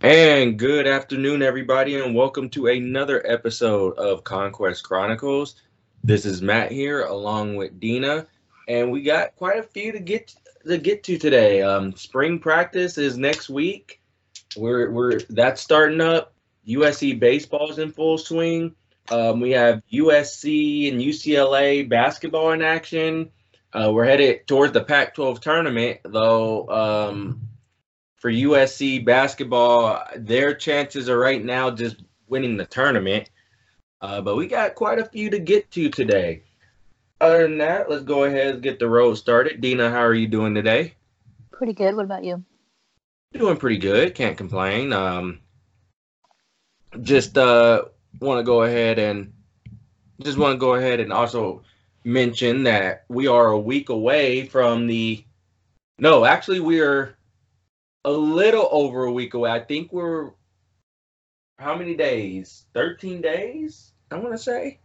And good afternoon, everybody, and welcome to another episode of Conquest Chronicles. This is Matt here, along with Dina, and we got quite a few to get to get to today. Um, spring practice is next week. We're we're that's starting up. USC baseball's in full swing. Um, we have USC and UCLA basketball in action. Uh, we're headed towards the Pac-12 tournament, though. Um, for USC basketball, their chances are right now just winning the tournament. Uh, but we got quite a few to get to today. Other than that, let's go ahead and get the road started. Dina, how are you doing today? Pretty good. What about you? Doing pretty good. Can't complain. Um, just uh, want to go ahead and just want to go ahead and also mention that we are a week away from the. No, actually, we are a little over a week away. I think we're how many days? 13 days, I want to say.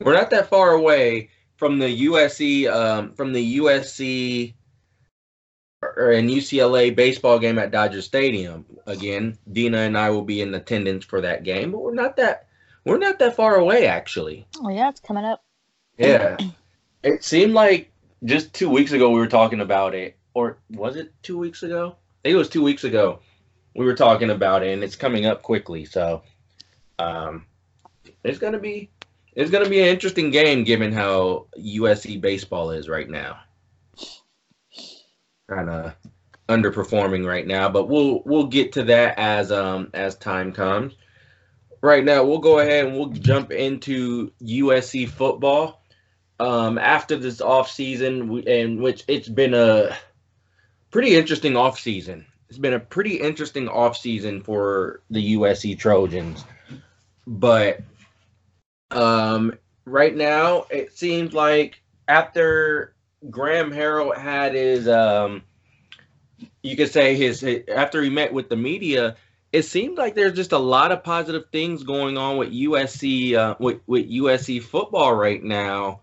We're not that far away from the USC um, from the USC or and UCLA baseball game at Dodger Stadium. Again, Dina and I will be in attendance for that game, but we're not that we're not that far away actually. Oh yeah, it's coming up. Yeah. it seemed like just 2 weeks ago we were talking about it or was it 2 weeks ago? I think it was 2 weeks ago. We were talking about it and it's coming up quickly, so um it's to be it's to be an interesting game given how USC baseball is right now. Kind of underperforming right now, but we'll we'll get to that as um as time comes. Right now, we'll go ahead and we'll jump into USC football. Um, after this off season, in which it's been a pretty interesting off season. It's been a pretty interesting off season for the USC Trojans, but um, right now, it seems like after Graham Harrell had his, um, you could say his, after he met with the media, it seems like there's just a lot of positive things going on with USC, uh, with with USC football right now.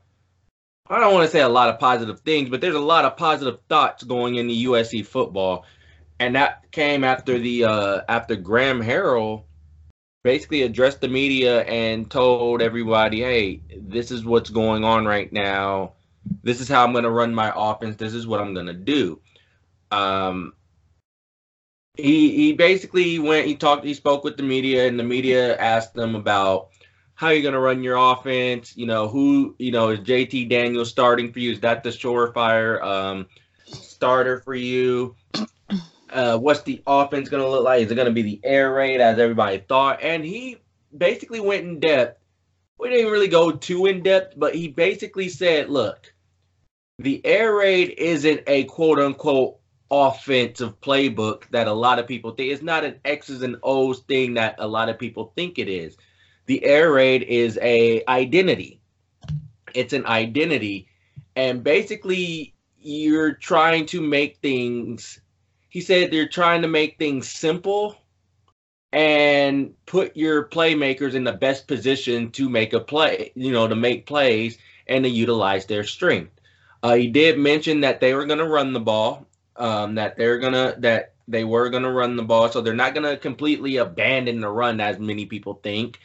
I don't want to say a lot of positive things, but there's a lot of positive thoughts going into USC football, and that came after the uh, after Graham Harrell basically addressed the media and told everybody, hey, this is what's going on right now. This is how I'm going to run my offense. This is what I'm going to do. Um, he he basically went. He talked. He spoke with the media, and the media asked them about how you're going to run your offense. You know who. You know is JT Daniels starting for you? Is that the surefire um, starter for you? uh, what's the offense going to look like? Is it going to be the air raid as everybody thought? And he basically went in depth. We didn't really go too in depth, but he basically said, look, the air raid isn't a quote unquote offensive playbook that a lot of people think. It's not an X's and O's thing that a lot of people think it is. The air raid is a identity. It's an identity. And basically you're trying to make things he said they're trying to make things simple and put your playmakers in the best position to make a play, you know, to make plays and to utilize their strength. Uh, he did mention that they were going to run the ball, um, that they're to, that they were going to run the ball. So they're not going to completely abandon the run as many people think.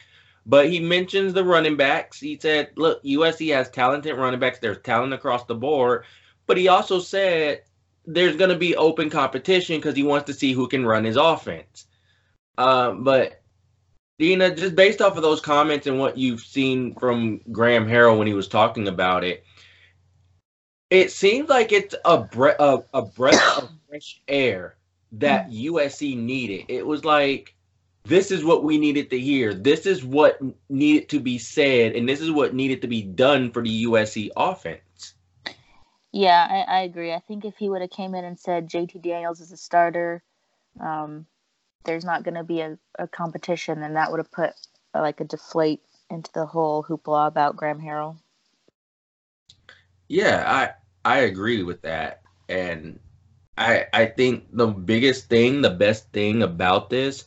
But he mentions the running backs. He said, look, USC has talented running backs. There's talent across the board. But he also said there's going to be open competition because he wants to see who can run his offense. Um, but Dina, just based off of those comments and what you've seen from Graham Harrell when he was talking about it, it seems like it's a a, a breath of fresh air that USC needed. It was like this is what we needed to hear. This is what needed to be said, and this is what needed to be done for the USC offense. Yeah, I, I agree. I think if he would have came in and said JT Daniels is a starter, um, there's not going to be a, a competition, and that would have put uh, like a deflate into the whole hoopla about Graham Harrell. Yeah, I I agree with that, and I I think the biggest thing, the best thing about this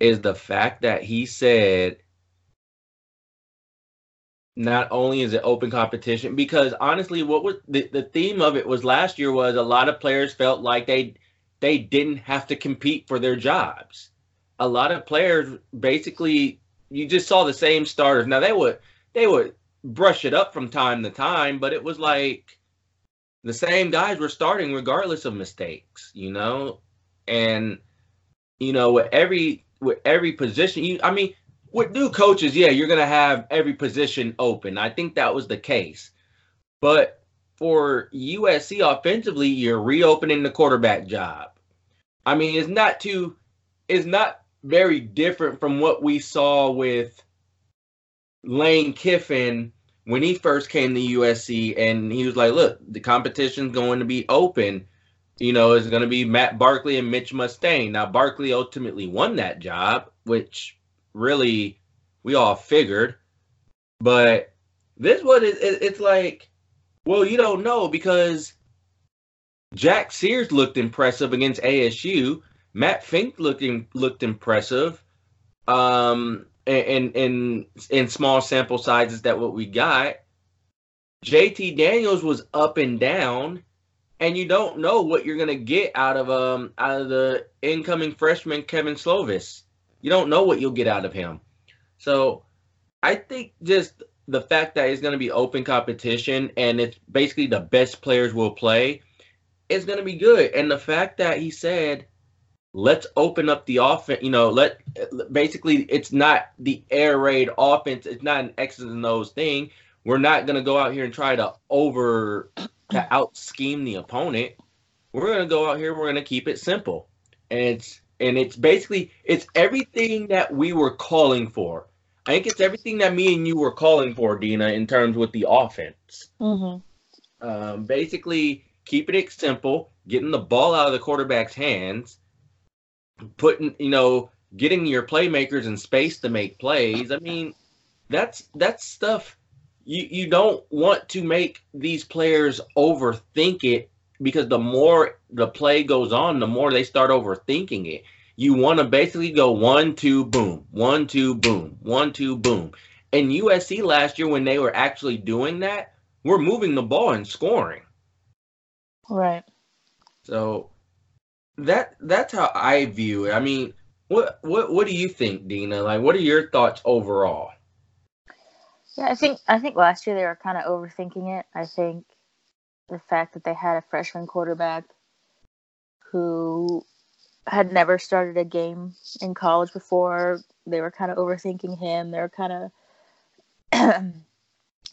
is the fact that he said not only is it open competition because honestly what was the, the theme of it was last year was a lot of players felt like they they didn't have to compete for their jobs. A lot of players basically you just saw the same starters. Now they would they would brush it up from time to time but it was like the same guys were starting regardless of mistakes you know? And you know with every with every position you i mean with new coaches, yeah, you're to have every position open. I think that was the case. But for USC offensively, you're reopening the quarterback job. I mean, it's not too it's not very different from what we saw with Lane Kiffin when he first came to USC and he was like, look, the competition's going to be open. You know, it's going to be Matt Barkley and Mitch Mustain. Now, Barkley ultimately won that job, which really we all figured. But this one is it's like, well, you don't know because Jack Sears looked impressive against ASU. Matt Fink looking looked impressive. Um and in in small sample sizes that what we got. JT Daniels was up and down, and you don't know what you're gonna get out of um out of the incoming freshman Kedon Slovis you don't know what you'll get out of him. So I think just the fact that it's to be open competition and it's basically the best players will play is to be good. And the fact that he said, let's open up the offense, you know, let basically it's not the air raid offense, it's not an X's and O's thing. We're not going to go out here and try to over to out scheme the opponent. We're going to go out here, we're going to keep it simple. And it's and it's basically it's everything that we were calling for. I think it's everything that me and you were calling for, Dina, in terms with the offense. Mm-hmm. Um, basically, keeping it simple, getting the ball out of the quarterback's hands, putting you know, getting your playmakers in space to make plays. I mean, that's that's stuff you you don't want to make these players overthink it because the more the play goes on, the more they start overthinking it. You want to basically go one, two, boom, one, two, boom, one, two, boom. And USC last year, when they were actually doing that, we're moving the ball and scoring. Right. So that that's how I view it. I mean, what what what do you think, Dina? Like, what are your thoughts overall? Yeah, I think I think last year they were kind of overthinking it. I think the fact that they had a freshman quarterback who had never started a game in college before. They were kind of overthinking him. They were kind of.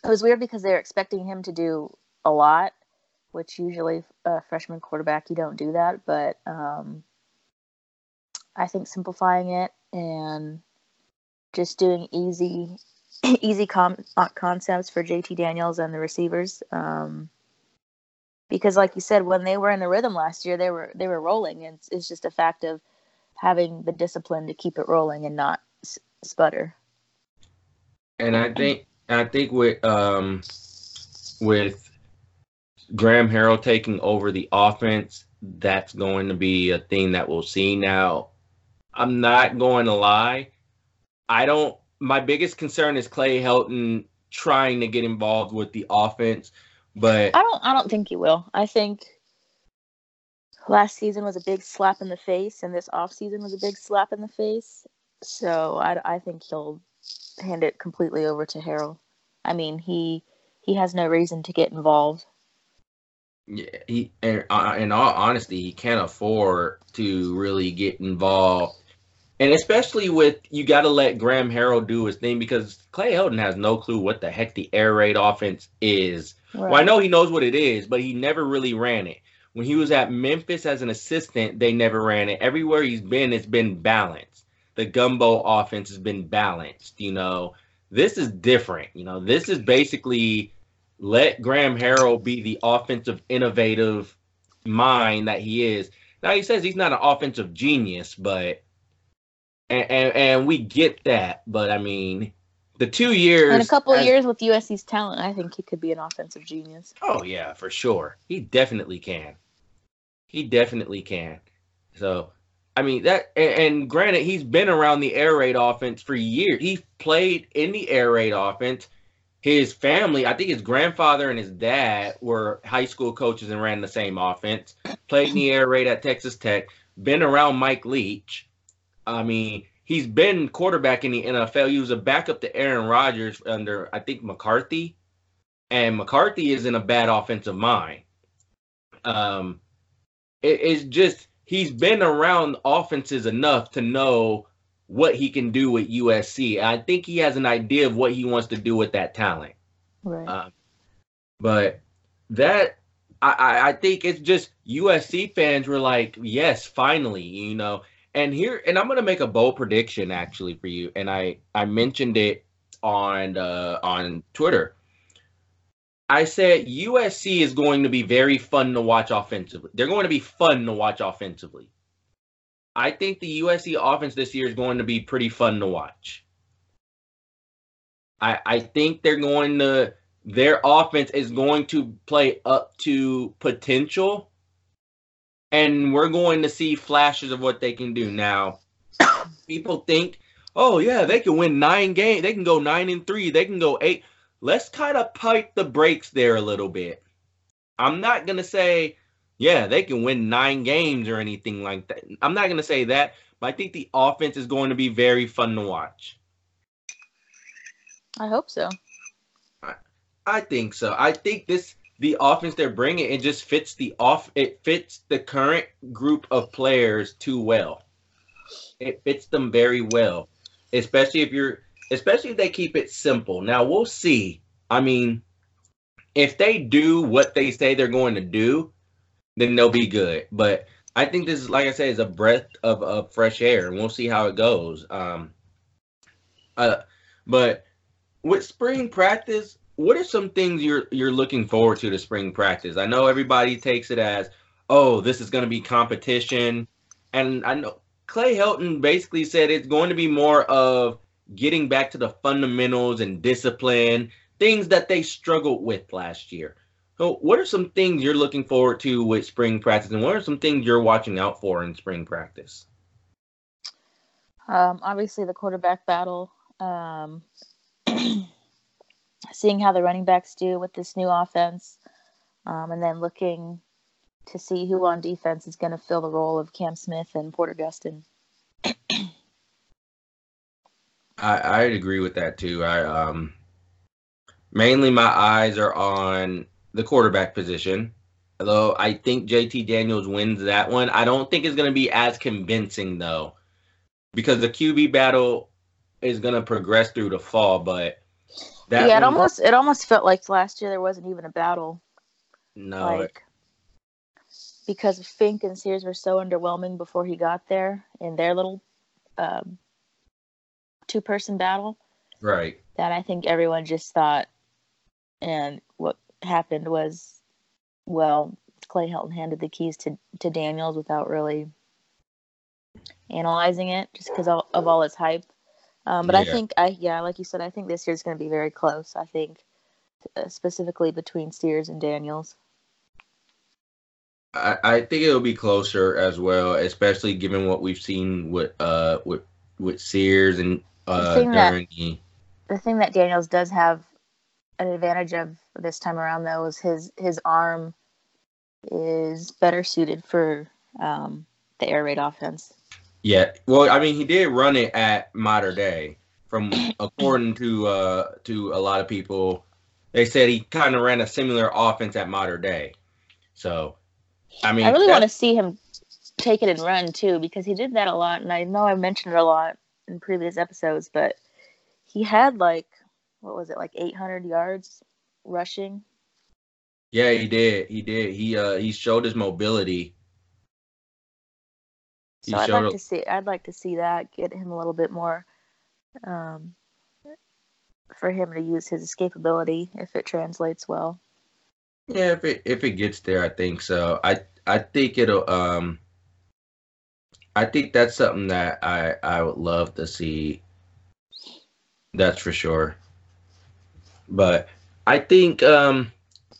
it was weird because they were expecting him to do a lot, which usually a freshman quarterback you don't do that. But um, I think simplifying it and just doing easy, easy com- concepts for JT Daniels and the receivers. Um, because like you said when they were in the rhythm last year they were they were rolling and it's, it's just a fact of having the discipline to keep it rolling and not s- sputter and i think i think with um with graham harrell taking over the offense that's going to be a thing that we'll see now i'm not going to lie i don't my biggest concern is clay helton trying to get involved with the offense but I don't I don't think he will. I think last season was a big slap in the face and this off season was a big slap in the face. So I, I think he'll hand it completely over to Harrell. I mean, he he has no reason to get involved. Yeah, he and uh, in all honesty, he can't afford to really get involved, and especially with you got to let Graham Harrell do his thing because Clay Helton has no clue what the heck the air raid offense is. Right. Well, I know he knows what it is, but he never really ran it. When he was at Memphis as an assistant, they never ran it. Everywhere he's been, it's been balanced. The gumbo offense has been balanced. You know, this is different. You know, this is basically let Graham Harrell be the offensive innovative mind that he is. Now he says he's not an offensive genius, but and, and, and we get that, but I mean, the two years In a couple as- years with USC's talent, I think he could be an offensive genius. Oh yeah, for sure. He definitely can. He definitely can. So, I mean that, and, and granted, he's been around the air raid offense for years. He played in the air raid offense. His family, I think his grandfather and his dad were high school coaches and ran the same offense. Played in the air raid at Texas Tech. Been around Mike Leach. I mean, he's been quarterback in the NFL. He was a backup to Aaron Rodgers under, I think, McCarthy and McCarthy isn't a bad offensive mind. Um, it- it's just he's been around offenses enough to know what he can do with USC. I think he has an idea of what he wants to do with that talent. Right. Um, but that I, I I think it's just USC fans were like, yes, finally, you know. And here, and I'm gonna make a bold prediction actually for you, and I I mentioned it on uh, on Twitter. I said USC is going to be very fun to watch offensively. They're going to be fun to watch offensively. I think the USC offense this year is going to be pretty fun to watch. I I think they're going to their offense is going to play up to potential and we're going to see flashes of what they can do. Now people think oh yeah they can win nine games they can go nine and three they can go eight. Let's kind of pipe the brakes there a little bit. I'm not going to say yeah they can win nine games or anything like that. I'm not going to say that but i think the offense is going to be very fun to watch. I hope so. I think so. I think this the offense they're bringing it just fits the off. It fits the current group of players too well. It fits them very well, especially if you're, especially if they keep it simple. Now we'll see. I mean, if they do what they say they're going to do, then they'll be good. But I think this is, like I said, is a breath of, of fresh air, and we'll see how it goes. Um, uh, but with spring practice, what are some things you're you're looking forward to to spring practice? I know everybody takes it as, oh, this is going to be competition, and I know Clay Helton basically said it's going to be more of getting back to the fundamentals and discipline, things that they struggled with last year. So, what are some things you're looking forward to with spring practice, and what are some things you're watching out for in spring practice? Um, obviously, the quarterback battle. Um, seeing how the running backs do with this new offense, um, and then looking to see who on defense is going to fill the role of Cam Smith and Porter Gustin. I I'd agree with that too. I um mainly my eyes are on the quarterback position. Although I think JT Daniels wins that one. I don't think it's going to be as convincing though. Because the QB battle is going to progress through the fall, but that yeah, it almost it almost felt like last year there wasn't even a battle. no like because Fink and Sears were so underwhelming before he got there in their little um, two person battle right. that I think everyone just thought and what happened was well Clay Helton handed the keys to, to Daniels without really analyzing it just because of, of all its hype. Um, but I think I yeah like you said I think this year's going to be very close. I think uh, specifically between Sears and Daniels. I, I think it'll be closer as well, especially given what we've seen with uh with with Sears and uh thing that- the the thing that Daniels does have an advantage of this time around though is his his arm is better suited for um, the air raid offense. Yeah, well, I mean, he did run it at Mater Dei. From according to uh to a lot of people, they said he kind of ran a similar offense at Mater Dei. So, I mean, I really want to see him take it and run too because he did that a lot, and I know I mentioned it a lot in previous episodes, but he had like what was it like 800 yards rushing. Yeah, he did. He did. He uh he showed his mobility. So I'd like a- to see I'd like to see that get him a little bit more um, for him to use his escapability if it translates well. Yeah, if it if it gets there, I think so. I I think it'll um I think that's something that I I would love to see. That's for sure. But I think um,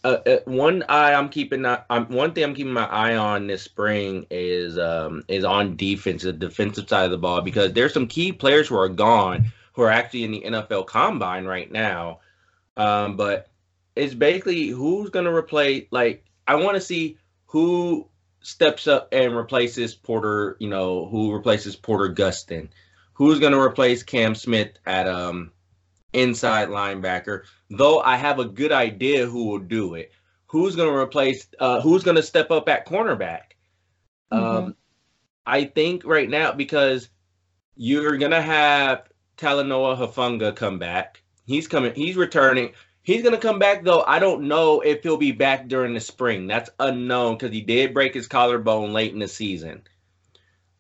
uh, uh, one eye I'm keeping one thing I'm keeping my eye on this spring is um, is on defense, the defensive side of the ball, because there's some key players who are gone who are actually in the NFL Combine right now. Um, but it's basically who's going to replace. Like I want to see who steps up and replaces Porter. You know who replaces Porter Gustin. Who's going to replace Cam Smith at um inside linebacker? Though I have a good idea who will do it. Who's going to replace? Uh, who's going to step up at cornerback? Mm-hmm. Um, I think right now because you're gonna have Talanoa Hufanga come back. He's coming. He's returning. He's gonna come back though. I don't know if he'll be back during the spring. That's unknown because he did break his collarbone late in the season.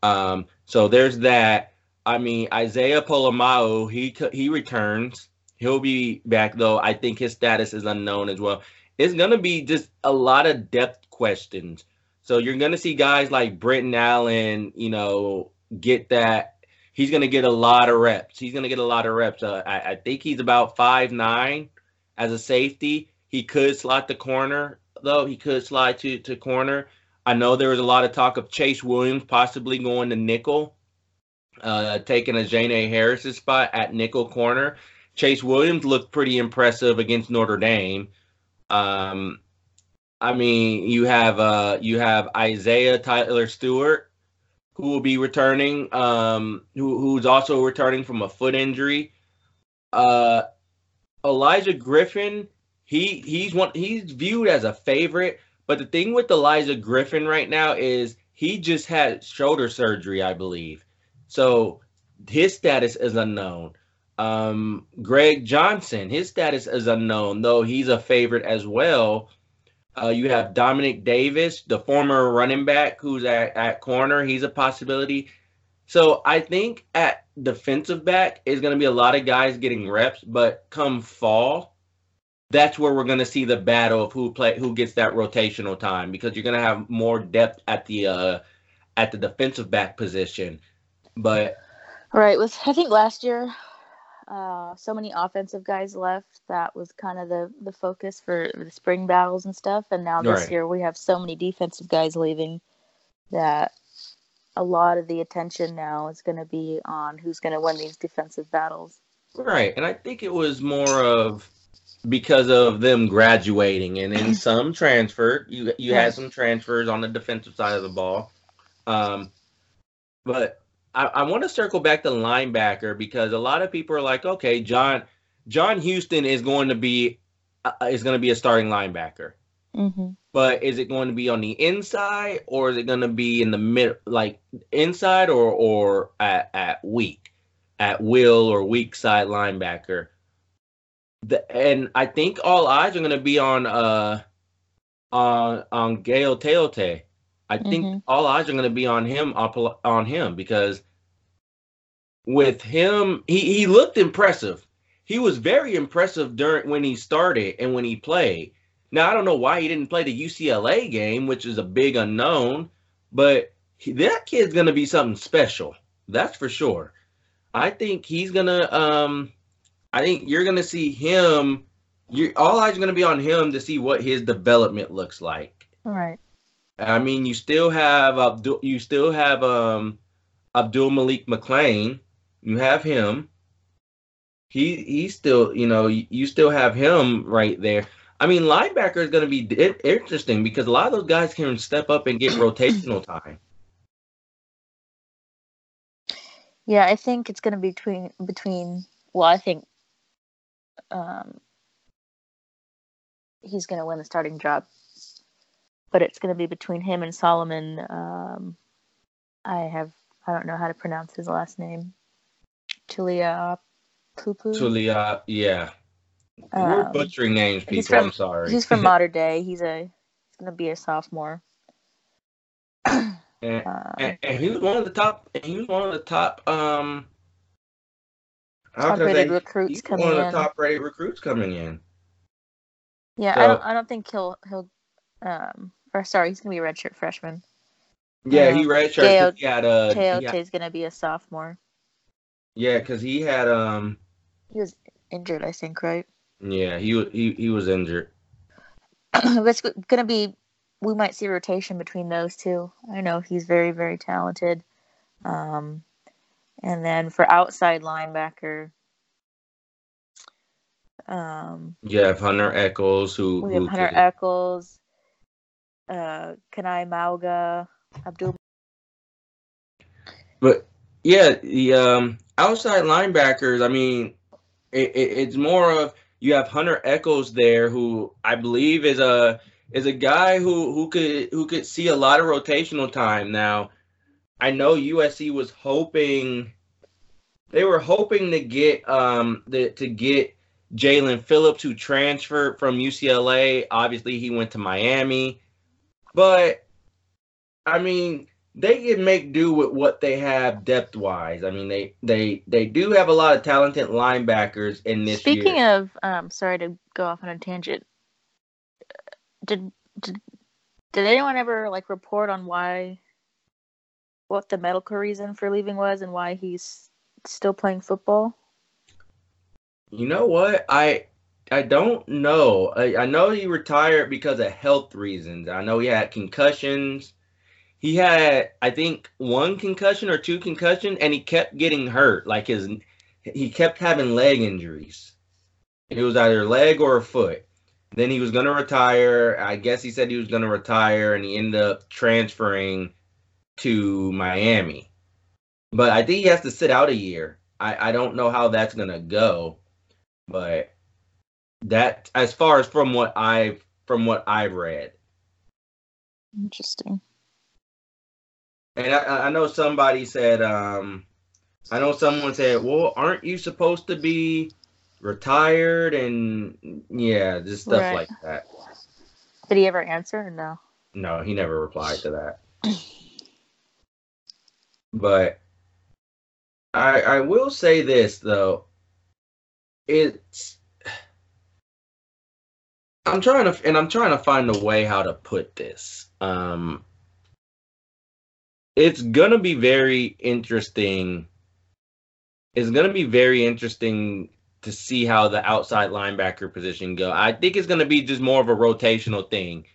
Um, so there's that. I mean, Isaiah Pola-Mao, he he returns. He'll be back though. I think his status is unknown as well. It's gonna be just a lot of depth questions. So you're gonna see guys like Brenton Allen, you know, get that he's to get a lot of reps. He's to get a lot of reps. Uh, I, I, think he's about five nine as a safety. He could slot the corner though. He could slide to to corner. I know there was a lot of talk of Chase Williams possibly going to nickel, uh, taking Ajene Harris's spot at nickel corner. Chase Williams looked pretty impressive against Notre Dame. Um, I mean, you have uh, you have Isaiah Taylor Stewart, who will be returning, um, who, who's also returning from a foot injury. Uh, Olaijah Griffin, he he's one he's viewed as a favorite, but the thing with Olaijah Griffin right now is he just had shoulder surgery, I believe. So his status is unknown. Um, Greg Johnson, his status is unknown, though he's a favorite as well. Uh, you have Dominic Davis, the former running back who's at, at corner. He's a possibility. So I think at defensive back is going to be a lot of guys getting reps, but come fall, that's where we're going to see the battle of who play who gets that rotational time because you're going to have more depth at the uh, at the defensive back position. But right with I think last year uh, so many offensive guys left. That was kind of the the focus for the spring battles and stuff. And now this right. year we have so many defensive guys leaving that a lot of the attention now is going to be on who's going to win these defensive battles. Right, and I think it was more of because of them graduating, and then some transferred. You you had some transfers on the defensive side of the ball, um, but I, I want to circle back to linebacker because a lot of people are like, okay, John John Houston is going to be uh, is going to be a starting linebacker. Mm-hmm. But is it going to be on the inside or is it going to be in the mid, like inside or or at, at weak, at will or weak side linebacker? The, and I think all eyes are going to be on uh on on Gaoteote. I think mm-hmm. all eyes are going to be on him on him because with him, he, he looked impressive. He was very impressive during when he started and when he played. Now I don't know why he didn't play the UCLA game, which is a big unknown, but he, that kid's going to be something special. That's for sure. I think he's going to um I think you're going to see him you all eyes are going to be on him to see what his development looks like. Right. I mean, you still have Abdul, you still have um, Abdul Malik McClain. You have him. He he's still, you know, you still have him right there. I mean, linebacker is going to be interesting because a lot of those guys can step up and get rotational time. Yeah, I think it's going to be between between. Well, I think um, he's going to win the starting job but it's going to be between him and Solomon. Um, I have I don't know how to pronounce his last name. Tulia Pupu. Tulia, yeah. Um, We're butchering names, people. From, I'm sorry. He's from Mater Dei. He's a he's going to be a sophomore. and, uh, and, and, he was one of the top. He was one of the top. Um, top rated recruits coming in. One of the top rated recruits coming in. Yeah, so, I don't. I don't think he'll he'll um or sorry, he's gonna be a redshirt freshman. Yeah, Uh, he redshirted. Teo- 'cause He had uh, he Teote's gonna be a sophomore. yeah, because he had um, He was injured, I think, right? yeah, he wa- he he was injured. it's gonna be. We might see rotation between those two. I know he's very, very talented. Um, and then for outside linebacker, um, You have Hunter Echols, who we have who Hunter could- Echols, uh, Kanai Mauga, Abdul. But yeah, the um, outside linebackers. I mean, it, it, it's more of you have Hunter Echols there, who I believe is a is a guy who who could who could see a lot of rotational time. Now, I know USC was hoping they were hoping to get um the, to get Jaelan Phillips, who transferred from UCLA. Obviously, he went to Miami, but I mean they can make do with what they have depth wise. I mean, they they they do have a lot of talented linebackers in this Speaking year. of, um, sorry to go off on a tangent. Did did did anyone ever like report on why, what the medical reason for leaving was, and why he's still playing football? you know what? I I don't know. I, I know he retired because of health reasons. I know he had concussions. He had, I think, one concussion or two concussion, and he kept getting hurt. Like his, he kept having leg injuries. It was either leg or a foot. Then he was going to retire. I guess he said he was going to retire, and he ended up transferring to Miami. But I think he has to sit out a year. I, I don't know how that's going to go, but that as far as from what I've from what I've read. Interesting. And I, I know somebody said, um, I know someone said, well, aren't you supposed to be retired? And yeah, just stuff Right. like that. Did he ever answer? Or no. No, he never replied to that. but I I will say this though. It's I'm trying to and I'm trying to find a way how to put this. Um it's gonna be very interesting. It's gonna be very interesting to see how the outside linebacker position go. I think it's gonna be just more of a rotational thing.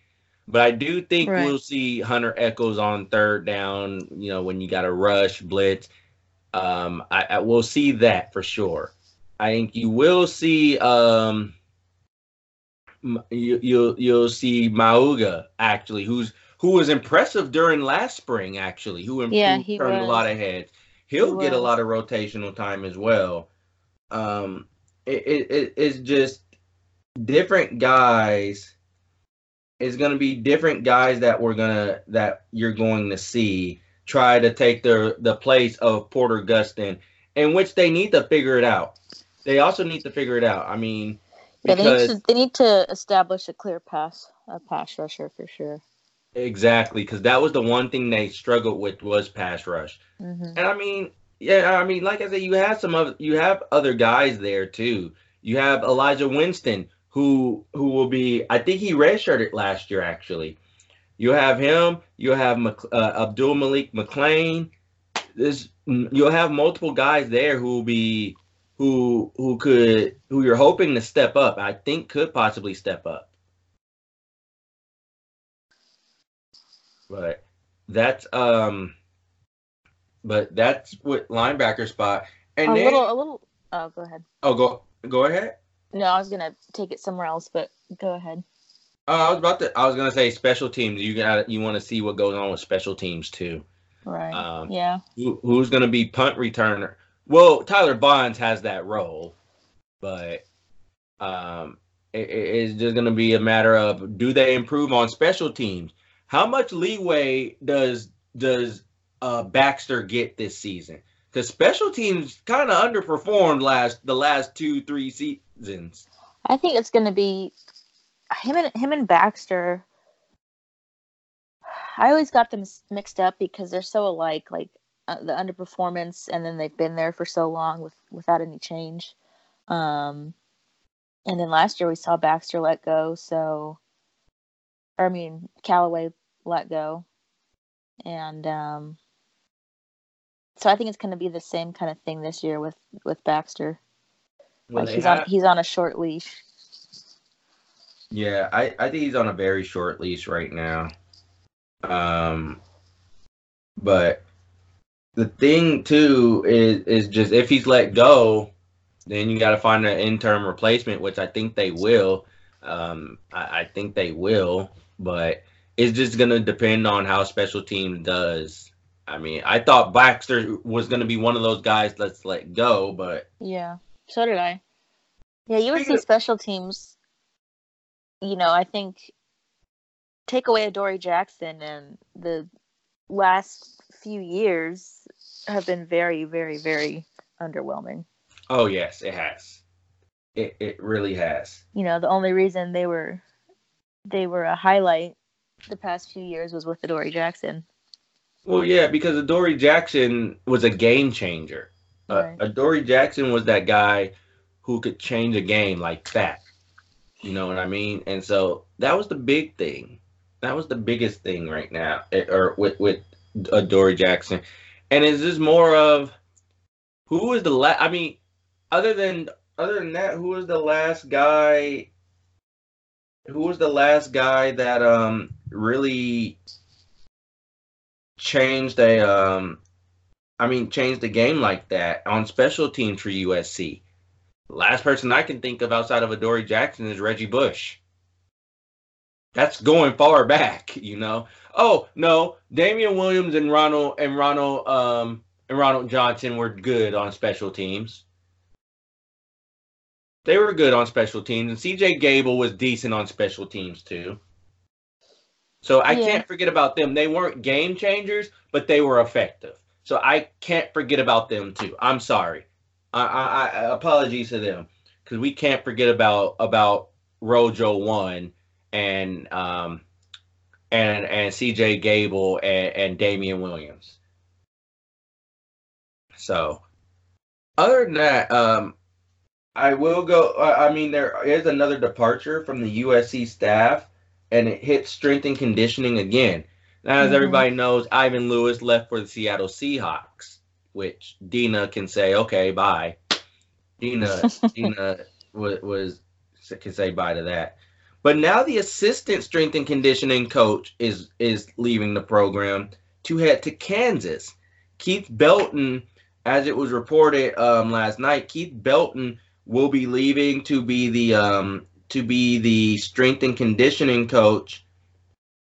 But I do think Right. we'll see Hunter Echols on third down, you know, when you got a rush, blitz. Um, I, I will see that for sure. I think you will see um you, you'll you'll see Mauga actually, who's who was impressive during last spring actually, who improved, Yeah, he turned a lot of heads. He'll He get a lot of rotational time as well. Um, it, it, it it's just different guys. It's gonna be different guys that we're gonna that you're going to see try to take the the place of Porter Gustin, in which they need to figure it out. They also need to figure it out. I mean, Yeah, they need, to, they need to establish a clear pass, a pass rusher for sure. exactly because that was the one thing they struggled with was pass rush. hmm And I mean, yeah, I mean, like I said, you have some of you have other guys there too. You have Elijah Winston, who who will be, I think he redshirted last year actually. You have him. You have uh, Abdul Malik McClain. This you'll have multiple guys there who will be who who could who you're hoping to step up. I think could possibly step up. But that's um but that's what linebacker spot. And a then little, a little. Oh, go ahead. oh go go ahead. No, I was gonna take it somewhere else, but go ahead. Uh, I was about to I was gonna say special teams. You got you want to see what goes on with special teams too. Right. Um, yeah. Who, who's gonna be punt returner? Well, Tyler Vaughns has that role, but um, it, it- it's just gonna be a matter of do they improve on special teams? How much leeway does does uh, Baxter get this season? Because special teams kind of underperformed last the last two three seasons. I think it's gonna be him and him and Baxter. I always got them mixed up because they're so alike, like uh, the underperformance, and then they've been there for so long with without any change. Um, and then last year we saw Baxter let go, so or I mean Callaway let go. and um, so I think it's going to be the same kind of thing this year with with Baxter. Well, like he's have- on he's on a short leash. Yeah, I, I think he's on a very short leash right now. Um, but the thing too is is just if he's let go, then you got to find an interim replacement, which I think they will. Um, I, I think they will, but it's just gonna depend on how special teams does. I mean, I thought Baxter was gonna be one of those guys let's let go, but Yeah, so did I. Yeah, you Speaking of- special teams. You know, I think take away Adoree Jackson and the last few years have been very, very, very underwhelming. oh yes, it has. It it really has. You know, the only reason they were they were a highlight the past few years was with Adoree Jackson. Well, yeah, because Adoree Jackson was a game changer. Uh, Right. Adoree Jackson was that guy who could change a game like that. You know what I mean? And so that was the big thing. That was the biggest thing right now, eh, or with with Adoree Jackson. And is this more of who was the last? I mean, other than other than that, who was the last guy? Who was the last guy that um really changed a um I mean changed the game like that on special teams for USC. Last person I can think of outside of Adoree Jackson is Reggie Bush. That's going far back, you know. Oh no, Damian Williams and Ronald and Ronald um and Ronald Johnson were good on special teams. They were good on special teams, and CJ Gable was decent on special teams too. So I Yeah. can't forget about them. They weren't game changers, but they were effective. So I can't forget about them too. I'm sorry. I, I, I apologies to them because we can't forget about about Rojo one and um and and CJ Gable and, and Damian Williams. So other than that, um I will go I mean there is another departure from the USC staff and it hits strength and conditioning again. Now, as Mhm. everybody knows, Ivan Lewis left for the Seattle Seahawks, which Dina can say, okay, bye. Dina, Dina was, was can say bye to that. But now the assistant strength and conditioning coach is is leaving the program to head to Kansas. Keith Belton, as it was reported um, last night, Keith Belton will be leaving to be the um, to be the strength and conditioning coach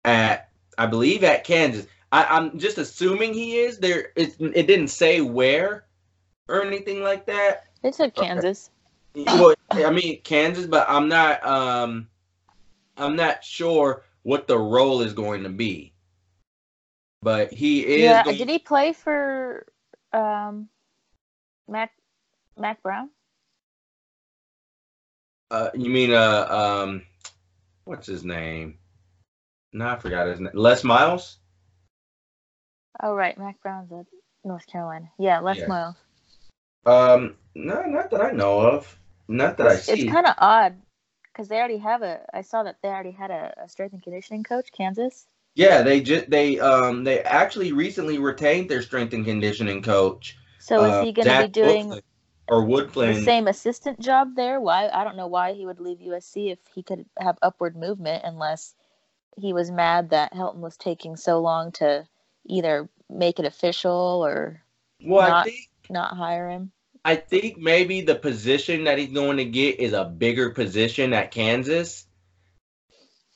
at I believe at Kansas. I, I'm just assuming he is there. It, it didn't say where or anything like that. It said Kansas. Well, I mean Kansas, but I'm not. Um, I'm not sure what the role is going to be. But he is. Yeah, going- did he play for um Mac Mack Brown? Uh, you mean uh um, what's his name? No, I forgot his name. Les Miles. Oh right, Mack Brown's at North Carolina. Yeah, Les Yeah. Miles. Um, no, not that I know of. Not that I see. It's, kind of odd because they already have a. I saw that they already had a, a strength and conditioning coach, Kansas. Yeah, they just they um they actually recently retained their strength and conditioning coach. So uh, is he going to be doing Woodflin- or the same assistant job there? Why? I don't know why he would leave USC if he could have upward movement, unless he was mad that Helton was taking so long to either make it official or Well, I not- think not hire him. I think maybe the position that he's going to get is a bigger position at Kansas.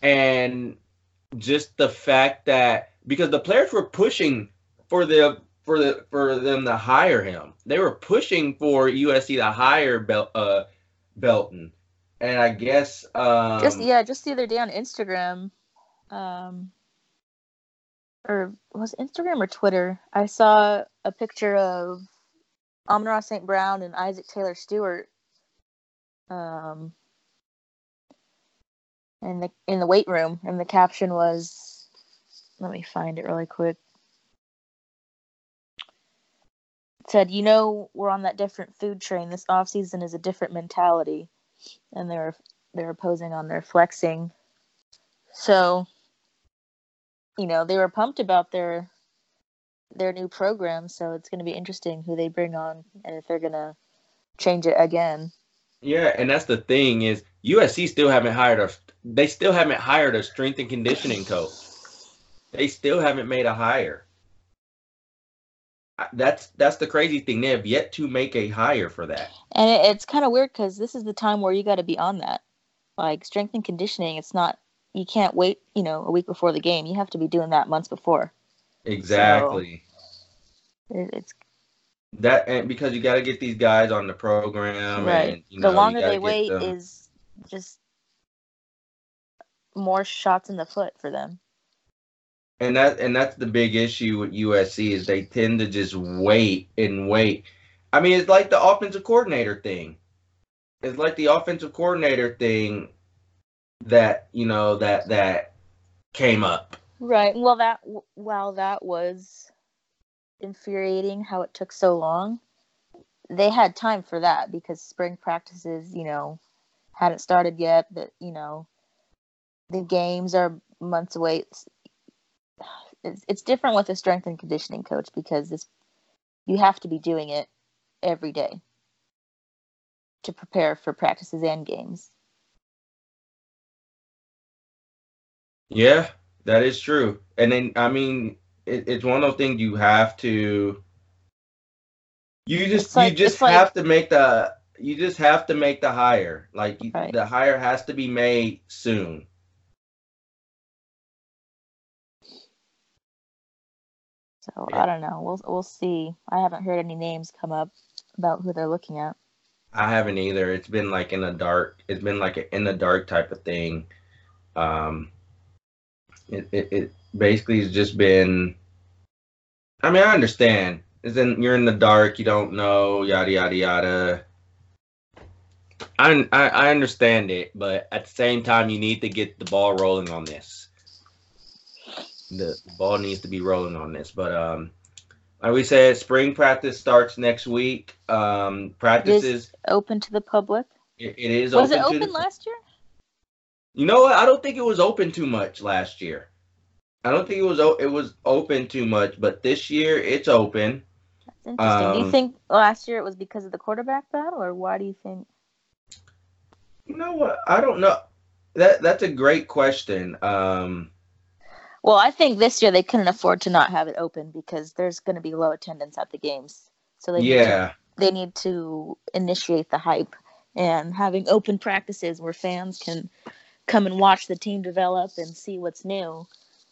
And just the fact that because the players were pushing for the for the for them to hire him. They were pushing for USC to hire Bel, uh, Belton. And I guess um just yeah, just the other day on Instagram, um, or was Instagram or Twitter? I saw a picture of Amon-Ra St. Brown and Isaac Taylor Stewart, um, in the in the weight room, and the caption was, let me find it really quick. It said, "You know, we're on that different food train. This off season is a different mentality." and they were they were posing on their flexing. So, you know, they were pumped about their their new program, so it's going to be interesting who they bring on and if they're going to change it again. Yeah, and that's the thing is USC still haven't hired a they still haven't hired a strength and conditioning coach. They still haven't made a hire. That's that's the crazy thing. They have yet to make a hire for that. And it, it's kind of weird because this is the time where you got to be on that. Like strength and conditioning, it's not you can't wait. You know, a week before the game. You have to be doing that months before. Exactly. So it, it's that and because you got to get these guys on the program. right. And, you know, the longer they wait them- is just more shots in the foot for them. and that and that's the big issue with USC is they tend to just wait and wait. I mean, it's like the offensive coordinator thing. It's like the offensive coordinator thing that you know that that came up. Right. Well, that while that was infuriating how it took so long, they had time for that because spring practices, you know, hadn't started yet. That you know, the games are months away. It's, it's it's different with a strength and conditioning coach because this you have to be doing it every day to prepare for practices and games. Yeah, that is true. And then I mean, it, it's one of those things you have to. You just like- you just it's like- have to make the you just have to make the hire. Like you, Right. the hire has to be made soon. So. I don't know. We'll we'll see. I haven't heard any names come up about who they're looking at. I haven't either. It's been like in the dark. It's been like in the dark type of thing. Um, it it, it basically has just been. I mean, I understand. Is in you're in the dark. You don't know. Yada yada yada. I, I I understand it, but at the same time, you need to get the ball rolling on this. The ball needs to be rolling on this, but um, like we said, spring practice starts next week. Um, practices. Open to the public. It, it is Was open it open the- last year? You know what? I don't think it was open too much last year. I don't think it was it was open too much, but this year it's open. That's interesting. do you Um, think last year it was because of the quarterback battle, or why do you think? You know what? I don't know. That that's a great question. Um, Well, I think this year they couldn't afford to not have it open because there's going to be low attendance at the games. So they need to, yeah, they need to initiate the hype and having open practices where fans can come and watch the team develop and see what's new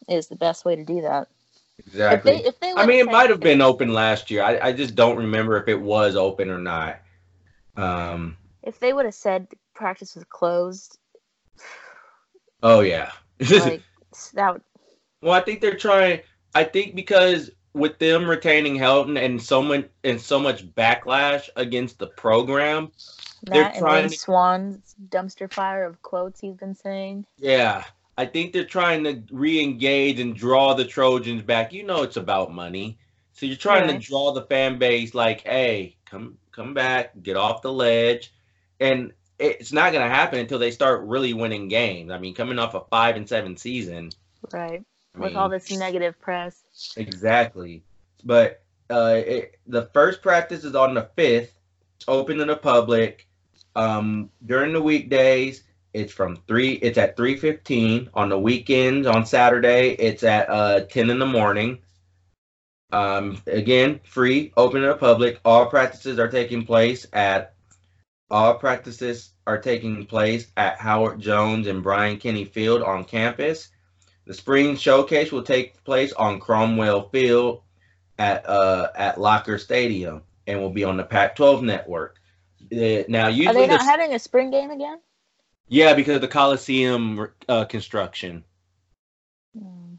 is the best way to do that. exactly. If they, if they I mean, it might have been open last year. I, I just don't remember if it was open or not. Um, if they would have said practice was closed, oh yeah. like that would Well, I think they're trying. I think because with them retaining Helton and so much and so much backlash against the program, They're that and trying then to- Swann's dumpster fire of quotes he's been saying. yeah, I think they're trying to re-engage and draw the Trojans back. You know, it's about money, so you're trying Right. to draw the fan base. Like, hey, come come back, get off the ledge, and it's not gonna happen until they start really winning games. I mean, coming off a five and seven season, Right. I With mean, all this negative press. Exactly. But uh, it, the first practice is on the 5th, open to the public. Um, during the weekdays, it's from 3 it's at 3:15 on the weekends on Saturday, it's at uh 10 in the morning. Um, again, free, open to the public. All practices are taking place at all practices are taking place at Howard Jones and Brian Kennedy Field on campus. The spring showcase will take place on Cromwell Field at uh at Loker Stadium and will be on the Pac-12 network. Uh, now, Are they not the- having a spring game again? yeah, because of the Coliseum uh, construction. Hmm.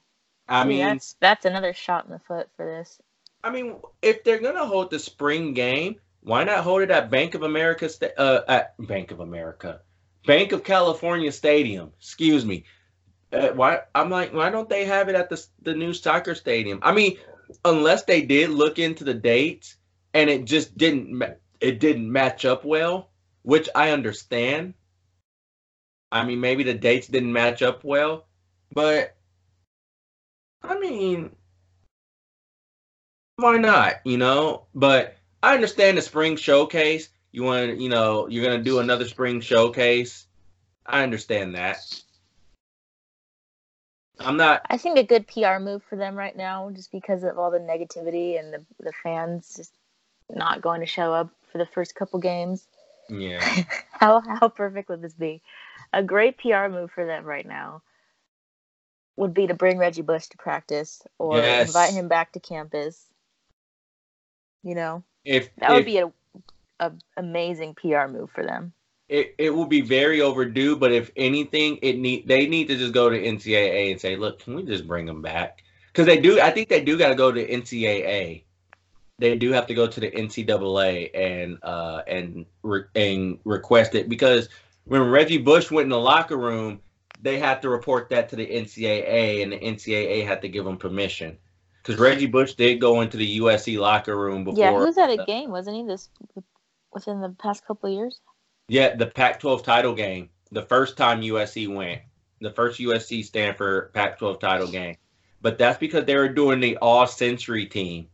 I See, mean, that's that's another shot in the foot for this. I mean, if they're gonna hold the spring game, why not hold it at Bank of America? Sta- uh, at Bank of America, Banc of California Stadium. Excuse me. Uh, why? I'm like, why don't they have it at the the new soccer stadium? I mean, unless they did look into the dates and it just didn't it didn't match up well, which I understand. I mean, maybe the dates didn't match up well, but I mean, why not? You know, but I understand the spring showcase. You want, to, you know, you're gonna do another spring showcase. I understand that. I'm not. I think a good PR move for them right now, just because of all the negativity and the the fans just not going to show up for the first couple games. Yeah. how how perfect would this be? A great PR move for them right now would be to bring Reggie Bush to practice or Yes. invite him back to campus. You know, If that if, would be a, a amazing PR move for them. it, it will be very overdue, but if anything, it need they need to just go to NCAA and say, look, can we just bring them back? Because they do. I think they do got to go to NCAA. They do have to go to the NCAA and uh and re- and request it because when Reggie Bush went in the locker room, they had to report that to the NCAA, and the NCAA had to give them permission. Because Reggie Bush did go into the USC locker room before. yeah, he was at a game, wasn't he? This within the past couple of years. Yeah, the Pac-12 title game. The first time USC went, the first USC Stanford Pac-12 title game. But that's because they were doing the all-century team.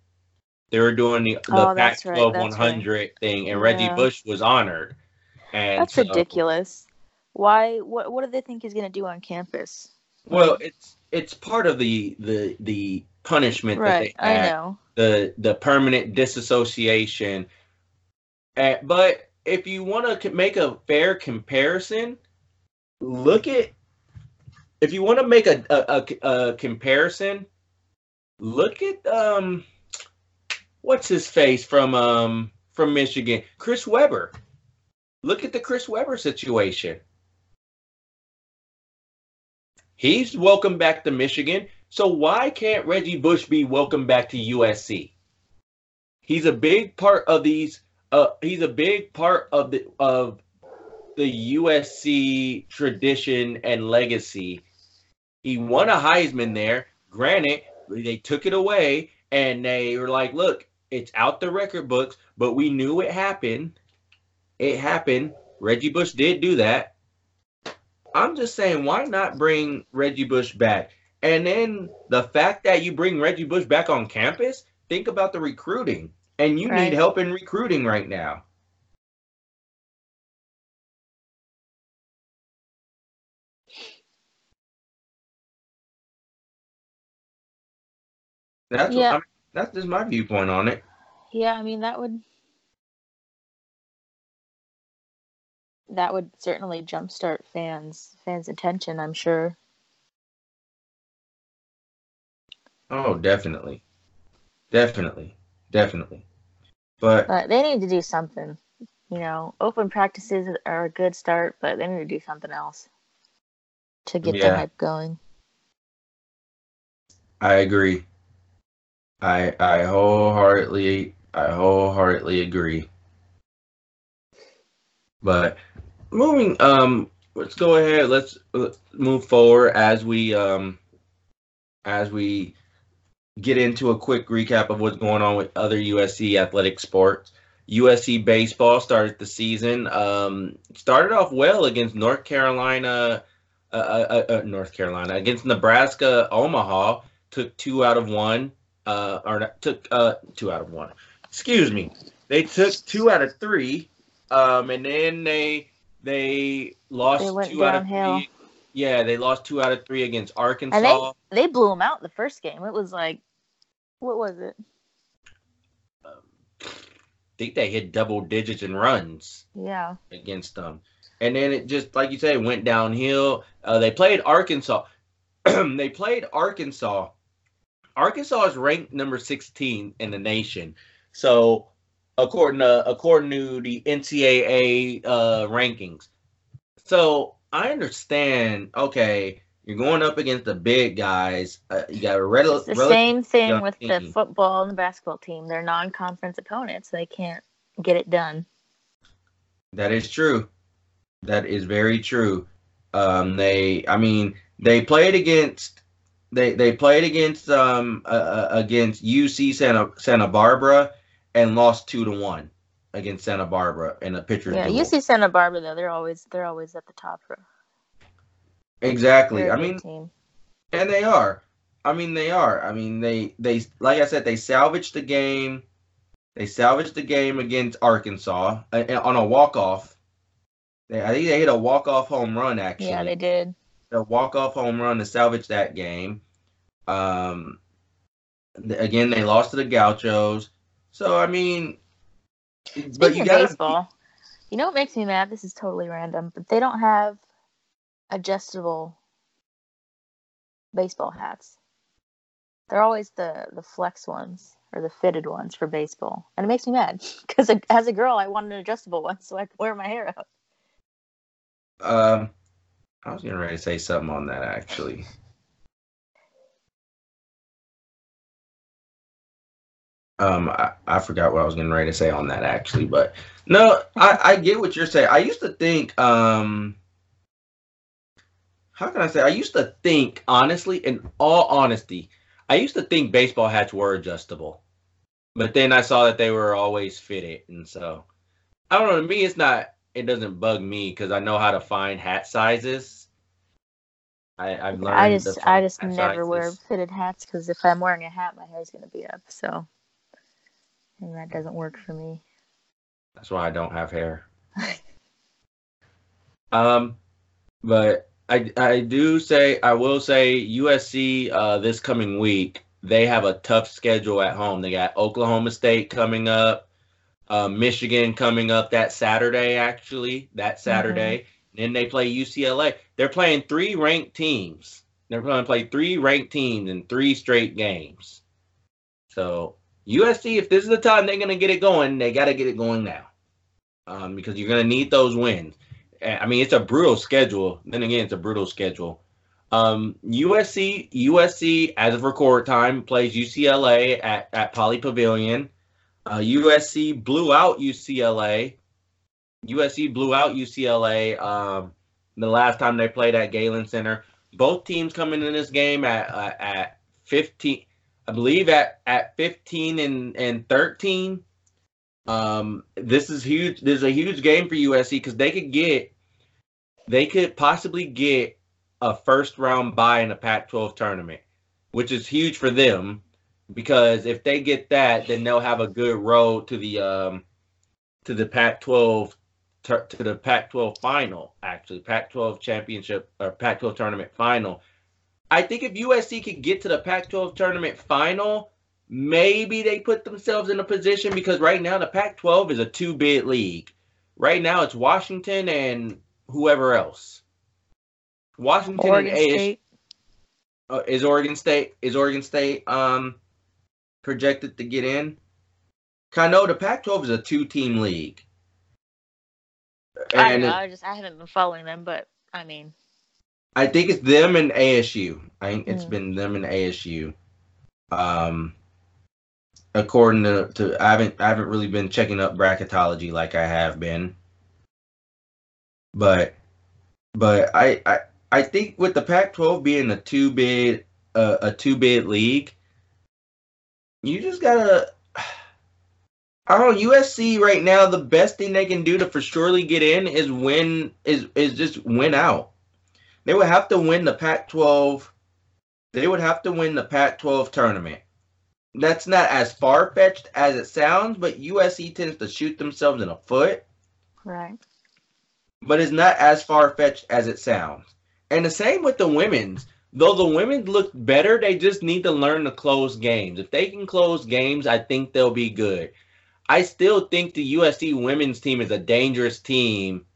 They were doing the, the Oh, Pac-12 right, that's 100 thing, and Reggie Yeah. Bush was honored. And That's so- ridiculous. Why? What? What do they think he's going to do on campus? Well, it's it's part of the the the punishment right. that they I know. the the permanent disassociation. Uh, but if you want to make a fair comparison, look at if you want to make a, a, a, a comparison, look at um what's his face from um from Michigan, Chris Webber. Look at the Chris Webber situation. He's welcome back to Michigan. So why can't Reggie Bush be welcome back to USC? He's a big part of these. Uh, he's a big part of the of the USC tradition and legacy. He won a Heisman there. Granted, they took it away and they were like, "Look, it's out the record books, but we knew it happened. It happened. Reggie Bush did do that." I'm just saying, why not bring Reggie Bush back? And then the fact that you bring Reggie Bush back on campus, think about the recruiting. And you Right. need help in recruiting right now. That's Yeah. what, I mean, that's just my viewpoint on it. Yeah, I mean that would that would certainly jumpstart fans fans' attention. I'm sure. Oh, definitely, definitely, definitely. But But they need to do something. You know, open practices are a good start, but they need to do something else to get the hype going. I agree. I I wholeheartedly I wholeheartedly agree. But moving um let's go ahead let's, move forward as we um as we get into a quick recap of what's going on with other USC athletic sports. USC baseball started the season um started off well against North Carolina uh, uh, uh, North Carolina against Nebraska Omaha took two out of one, uh, or took uh, two out of one. Excuse me. They took two out of three, um, and then they they lost They went two out of downhill. three. Yeah, they lost two out of three against Arkansas. And they they blew them out the first game. It was like, what was it? I think they hit double digits in runs. Yeah. against them. And then it just, like you said, went downhill. Uh, they played Arkansas. they played Arkansas. Arkansas is ranked number 16 in the nation. So, according to according to the NCAA uh, rankings, so I understand. Okay, you're going up against the big guys. Uh, you got a red. It's the same thing with the football and the basketball team. They're non-conference opponents. They can't get it done. That is true. That is very true. Um, they, I mean, they played against they they played against um uh, uh, against UC Santa Santa Barbara and lost two to one against Santa Barbara in a pitcher's Yeah, duel. UC Santa Barbara though, they're always they're always at the top. For, exactly. they're I mean, team. and they are. I mean, they are. I mean, they they like I said, they salvaged the game. They salvaged the game against Arkansas uh, on a walk off. They, I think they hit a walk off home run. Actually, Yeah, they did. A walk off home run to salvage that game. Um, again, they lost to the Gauchos. So I mean, but Speaking you of got baseball, you know what makes me mad? This is totally random, but they don't have adjustable baseball hats. They're always the the flex ones or the fitted ones for baseball, and it makes me mad because as a girl, I wanted an adjustable one so I could wear my hair out. Um, I was getting ready to say something on that actually. Um, I, I forgot what I was getting ready to say on that actually, but no, I, I get what you're saying. I used to think, um, how can I say? I used to think, honestly, in all honesty, I used to think baseball hats were adjustable, but then I saw that they were always fitted, and so I don't know. To me, it's not. It doesn't bug me because I know how to find hat sizes. I, I've learned. I just I just never wear fitted hats because if I'm wearing a hat, my hair's gonna be up. So, and that doesn't work for me. That's why I don't have hair. um, but I I do say I will say USC uh, this coming week they have a tough schedule at home. They got Oklahoma State coming up, uh, Michigan coming up that Saturday actually that Saturday. Then they play UCLA. They're playing three ranked teams. They're going to play three ranked teams in three straight games. So USC, if this is the time they're going to get it going, they got to get it going now, um, because you're going to need those wins. I mean, it's a brutal schedule. Then again, it's a brutal schedule. Um, USC, USC, as of record time, plays UCLA at at Pauley Pavilion. Uh, USC blew out UCLA. USC blew out UCLA um, the last time they played at Galen Center. Both teams coming in this game at uh, at 15, I believe at at 15 and and 13. Um, this is huge. This is a huge game for USC because they could get, they could possibly get a first round bye in the Pac-12 tournament, which is huge for them because if they get that, then they'll have a good road to the um to the Pac-12 tur- to the Pac-12 final. Actually, Pac-12 championship or Pac-12 tournament final. I think if USC could get to the Pac-12 tournament final, maybe they put themselves in a position because right now the Pac-12 is a two-bid league. Right now it's Washington and whoever else. Washington Oregon and ASU State. uh, is Oregon State is Oregon State um projected to get in. I know the Pac-12 is a two-team league. I And don't know. I just I haven't been following them, but I mean, I think it's them and ASU. I think it's Mm. been them and ASU. Um, according to, to I haven't I haven't really been checking up bracketology like I have been. But but I I, I think with the Pac-12 being a two bid uh, a two bid league, you just gotta. I don't know. USC right now, the best thing they can do to for surely get in is win is is just win out. They would have to win the Pac-12. They would have to win the Pac-12 tournament. That's not as far fetched as it sounds, but USC tends to shoot themselves in the foot. right? But it's not as far fetched as it sounds. And the same with the women's. Though the women look better, they just need to learn to close games. If they can close games, I think they'll be good. I still think the USC women's team is a dangerous team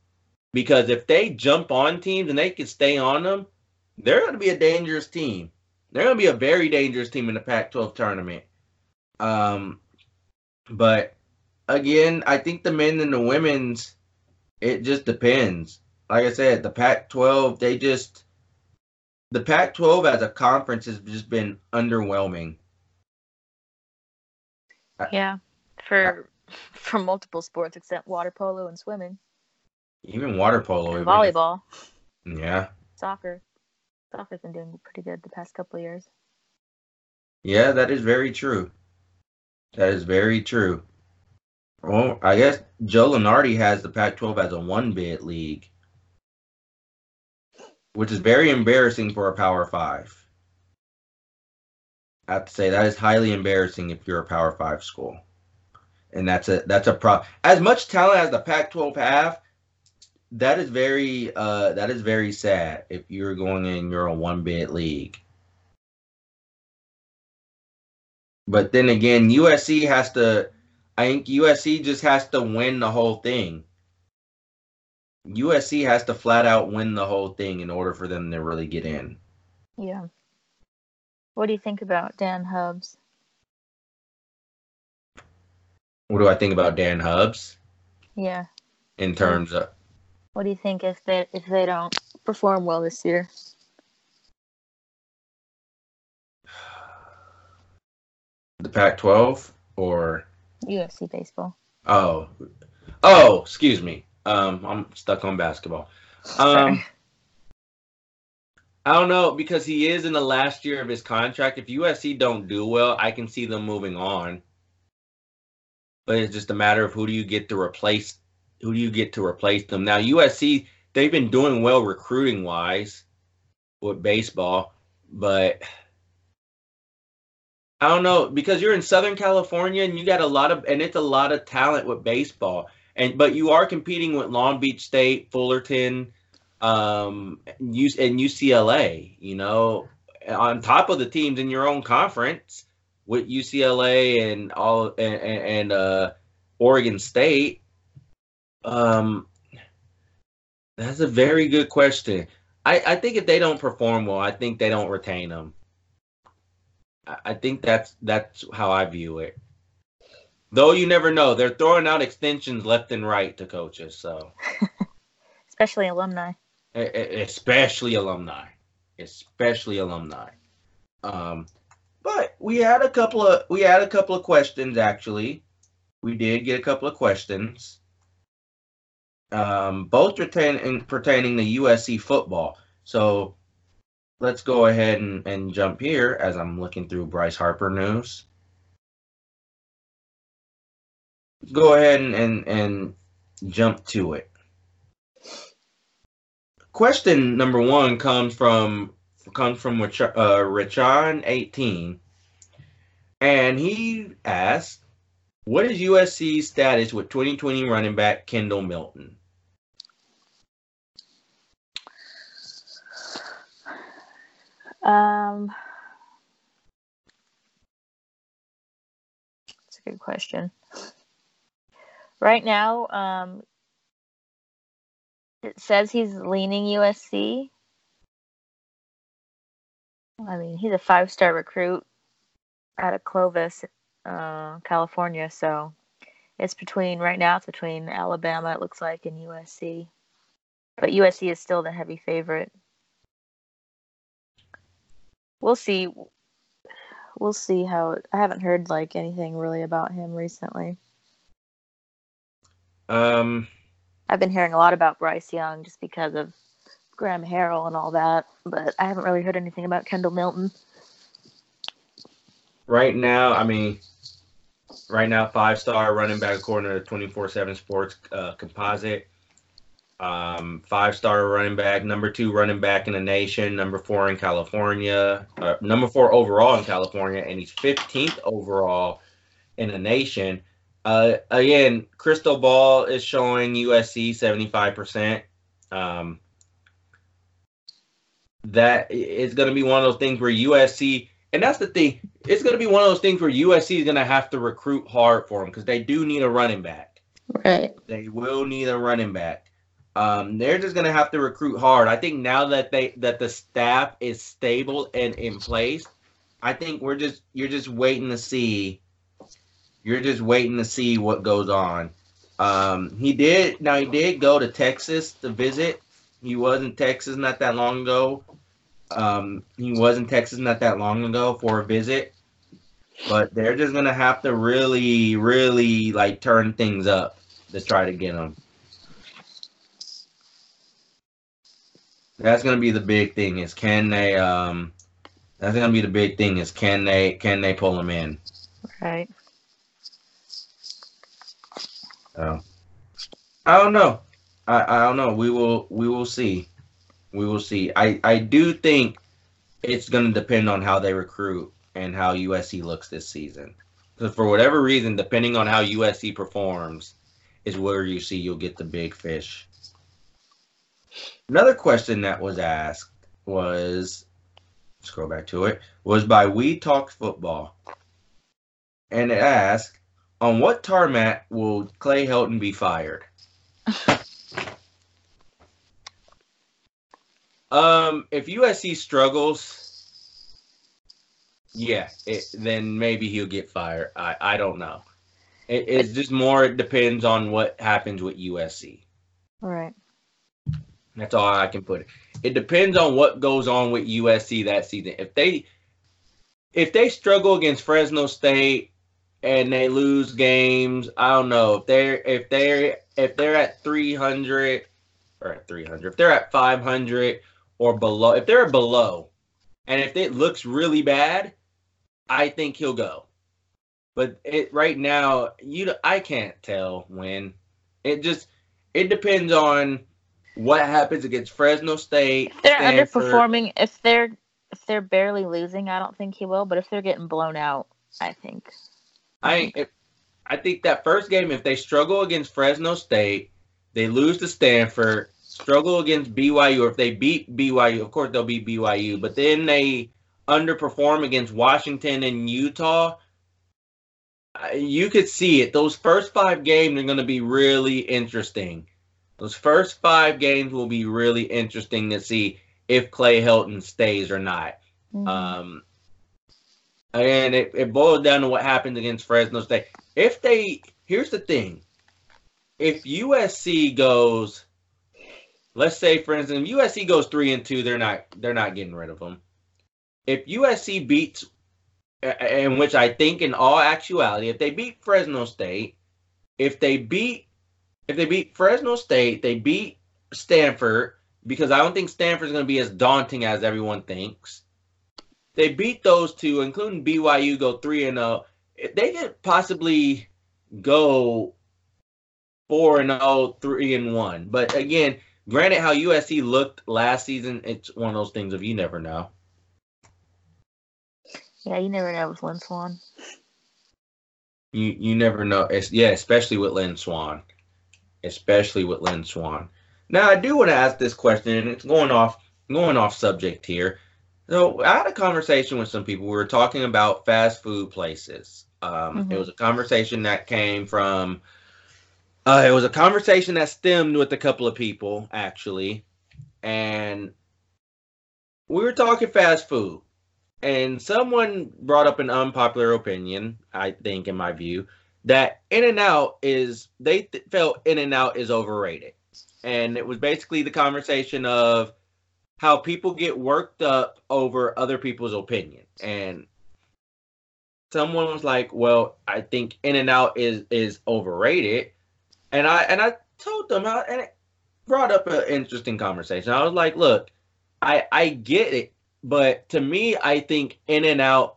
because if they jump on teams and they can stay on them, they're going to be a dangerous team. They're going to be a very dangerous team in the Pac-12 tournament. Um, but again, I think the men and the women's, it just depends. Like I said, the Pac-12, they just the Pac-12 as a conference has just been underwhelming. Yeah, for for multiple sports except water polo and swimming, Even water polo, and was just- volleyball, yeah, soccer. Soccer's been doing pretty good the past couple of years. yeah, that is very true. That is very true. Well, I guess Joe Lunardi has the Pac-12 as a one-bid league, which is very embarrassing for a Power Five. I have to say that is highly embarrassing if you're a Power Five school, and that's a that's a problem. As much talent as the Pac-12 have, that is very uh that is very sad if you're going in you're a one bid league. But then again, USC has to. I think USC just has to win the whole thing. USC has to flat out win the whole thing in order for them to really get in. Yeah. What do you think about Dan Hubbs? What do I think about Dan Hubbs Yeah. in terms of What do you think if they if they don't perform well this year? the Pac-12 or USC baseball. oh oh excuse me um I'm stuck on basketball um Sorry. I don't know because he is in the last year of his contract. If USC don't do well, I can see them moving on. But it's just a matter of who do you get to replace who do you get to replace them. Now USC they've been doing well recruiting wise with baseball, but I don't know because you're in Southern California and you got a lot of and it's a lot of talent with baseball. And but you are competing with Long Beach State, Fullerton, um, and UCLA. You know, on top of the teams in your own conference with UCLA and all and, and, uh, Oregon State. Um, that's a very good question. I, I think if they don't perform well, I think they don't retain them. I, I think that's that's how I view it. Though you never know, they're throwing out extensions left and right to coaches. So Especially alumni. Especially alumni, especially alumni. Um, but we had a couple of we had a couple of questions actually. We did get a couple of questions, um, both pertaining pertaining to USC football. So let's go ahead and, and jump here as I'm looking through Bryce Harper news. Go ahead and, and, jump to it question number one comes from comes from uh, Richon eighteen, and he asks, "What is USC's status with 2020 running back Kendall Milton?" Um, that's a good question. Right now, um, it says he's leaning USC. I mean, he's a five-star recruit out of Clovis, uh, California. So it's between right now. It's between Alabama, it looks like, and USC. But USC is still the heavy favorite. We'll see. We'll see how. I haven't heard like anything really about him recently. Um, I've been hearing a lot about Bryce Young just because of Graham Harrell and all that, but I haven't really heard anything about Kendall Milton. right now, I mean, right now, five star running back according to 24 7 Sports uh, Composite. Um, five star running back, number two running back in the nation, number four in California, uh, number four overall in California, and he's 15th overall in the nation. Uh, again, Crystal Ball is showing USC 75%. Um, that is going to be one of those things where USC, and that's the thing, it's going to be one of those things where USC is going to have to recruit hard for them because they do need a running back. Right. They will need a running back. Um, they're just going to have to recruit hard. I think now that they that the staff is stable and in place, I think we're just you're just waiting to see. You're just waiting to see what goes on. Um, he did now. He did go to Texas to visit. He was in Texas not that long ago. Um, he was in Texas not that long ago for a visit. But they're just gonna have to really, really like turn things up to try to get him. That's gonna be the big thing. Is can they? Um, that's gonna be the big thing. Is can they? Can they pull him in? Right. So, I don't know. I, I don't know. We will we will see. We will see. I, I do think it's gonna depend on how they recruit. and how USC looks this season. So for whatever reason, depending on how USC performs, is where you see you'll get the big fish. Another question that was asked was scroll back to it was by We Talk Football, and it asked, "On what tarmac will Clay Helton be fired?" um, if USC struggles, yeah, it, then maybe he'll get fired. I I don't know. It, it's just more. It depends on what happens with USC. Right. That's all I can put it. It depends on what goes on with USC that season. If they if they struggle against Fresno State and they lose games, I don't know if they're if they're if they're at 300 or at 300, if they're at 500 or below, if they're below, and if it looks really bad, I think he'll go. But it right now, you I can't tell when. It just it depends on what happens against Fresno State. If they're Stanford. underperforming, if they're if they're barely losing, I don't think he will. But if they're getting blown out, I think. I if, I think that first game, if they struggle against Fresno State, they lose to Stanford, struggle against BYU, or if they beat BYU, of course they'll beat BYU, but then they underperform against Washington and Utah. You could see it. Those first five games are going to be really interesting. Those first five games will be really interesting to see if Clay Helton stays or not. Mhm. Um, and it, it boils down to what happens against Fresno State. If they, here's the thing: if USC goes, let's say for instance, if USC goes three and two, they're not they're not getting rid of them. If USC beats, in which I think in all actuality, if they beat Fresno State, if they beat if they beat Fresno State, they beat Stanford because I don't think Stanford's going to be as daunting as everyone thinks. They beat those two, including BYU, go three and zero. They could possibly go four and zero, three and one. But again, granted, how USC looked last season, it's one of those things of you never know. Yeah, you never know with Lynn Swann. You you never know. It's, yeah, especially with Lynn Swann, especially with Lynn Swann. Now I do want to ask this question, and it's going off going off subject here. So I had a conversation with some people. We were talking about fast food places. Um, It Mhm. was a conversation that came from. Uh, it was a conversation that stemmed with a couple of people actually, and we were talking fast food and someone brought up an unpopular opinion, I think, in my view, that In and Out is they th- felt In and Out is overrated, and it was basically the conversation of how people get worked up over other people's opinions. and someone was like, "Well, I think In and Out is is overrated," and I and I told them how, and it brought up an interesting conversation. I was like, "Look, I I get it." but to me, I think In and Out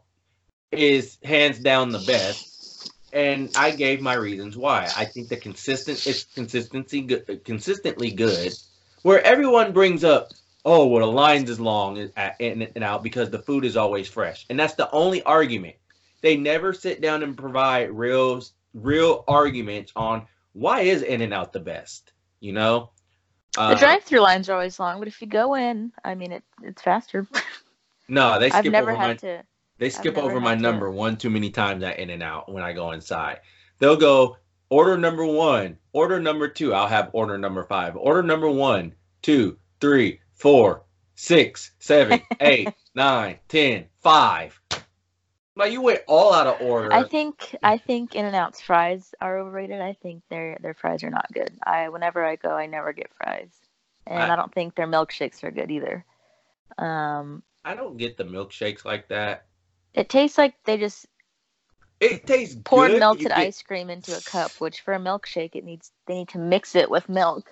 is hands down the best, and I gave my reasons why. I think the consistent it's consistency good, consistently good, where everyone brings up, oh, well, the lines is long at In and Out because the food is always fresh, and that's the only argument. They never sit down and provide real real arguments on why is In and Out the best. You know, The Uh, drive-through lines are always long, but if you go in, I mean, it it's faster. no, they skip I've never over had my to. They skip over my to- number one too many times at In and Out when I go inside. They'll go order number one, order number two. I'll have order number five. Order number one, two, three, four, six, seven, eight, nine, ten, five. Like you went all out of order. I think I think In and Out's fries are overrated. I think their their fries are not good. I whenever I go, I never get fries, and I- I, don't think their milkshakes are good either. Um, I don't get the milkshakes like that. it tastes like they just It tastes poured good. melted get ice cream into a cup. Which for a milkshake, it needs they need to mix it with milk.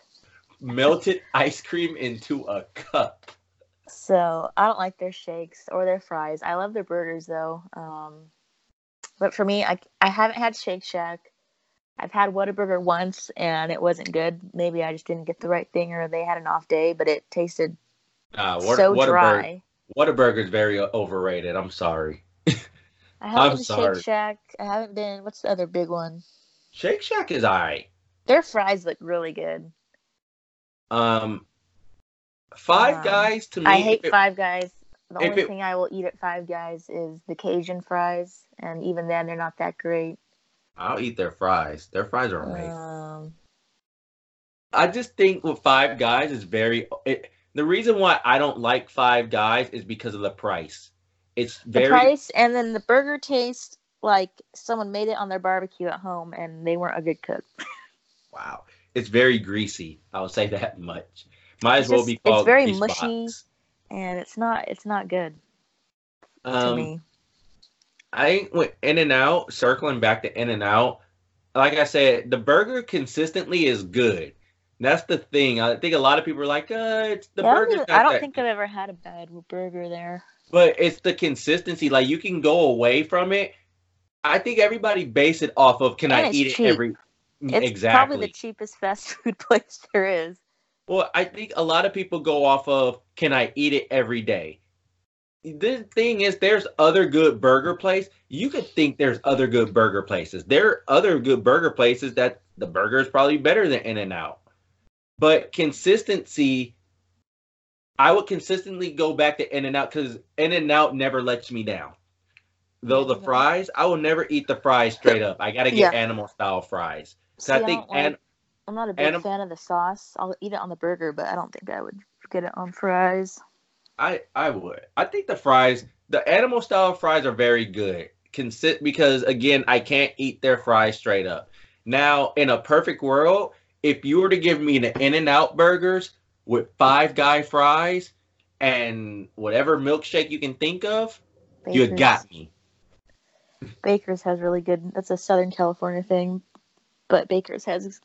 Melted ice cream into a cup. So I don't like their shakes or their fries. I love their burgers though. Um, but for me, I I haven't had Shake Shack. I've had Whataburger once and it wasn't good. Maybe I just didn't get the right thing or they had an off day, but it tasted Uh, what, so what dry. Whataburger is very overrated. I'm sorry. I haven't I'm been sorry. Shake Shack. I haven't been. What's the other big one? Shake Shack is alright. Their fries look really good. Um, Five Um, Guys to me. I hate it- Five Guys. The only it- thing I will eat at Five Guys is the Cajun fries, and even then, they're not that great. I'll eat their fries. Their fries are amazing. Um, I just think with Five Guys is very. It, the reason why I don't like Five Guys is because of the price. It's the very price, and then the burger tastes like someone made it on their barbecue at home, and they weren't a good cook. wow. It's very greasy. I'll say that much. Might It's as well just- be called. it's very mushy. box. and it's not. It's not good to Um, me. I went In and Out, circling back to In and Out, like I said, the burger consistently is good. That's the thing. I think a lot of people are like, uh, it's the Yeah, I don't, burger's even- not I don't that think I've ever had a bad burger there. but it's the consistency. Like you can go away from it. I think everybody base it off of can And I eat cheap. it every It's exactly. probably the cheapest fast food place there is. Well, I think a lot of people go off of can I eat it every day. The thing is, there's other good burger place. You could think there's other good burger places. There are other good burger places that the burger is probably better than In and Out. But consistency, I would consistently go back to In and Out because In and Out never lets me down. Though the fries, I will never eat the fries straight up. I gotta Yeah. get animal style fries. See, So I I think don't like- an- I'm not a big anim- fan of the sauce. I'll eat it on the burger, but I don't think I would get it on fries. I I would. I think the fries, the animal style fries are very good. Consi- because again, I can't eat their fries straight up. Now, in a perfect world, if you were to give me the In and Out burgers with five guy fries and whatever milkshake you can think of, you Baker's, got me. Baker's has really good. That's a Southern California thing, but Baker's has.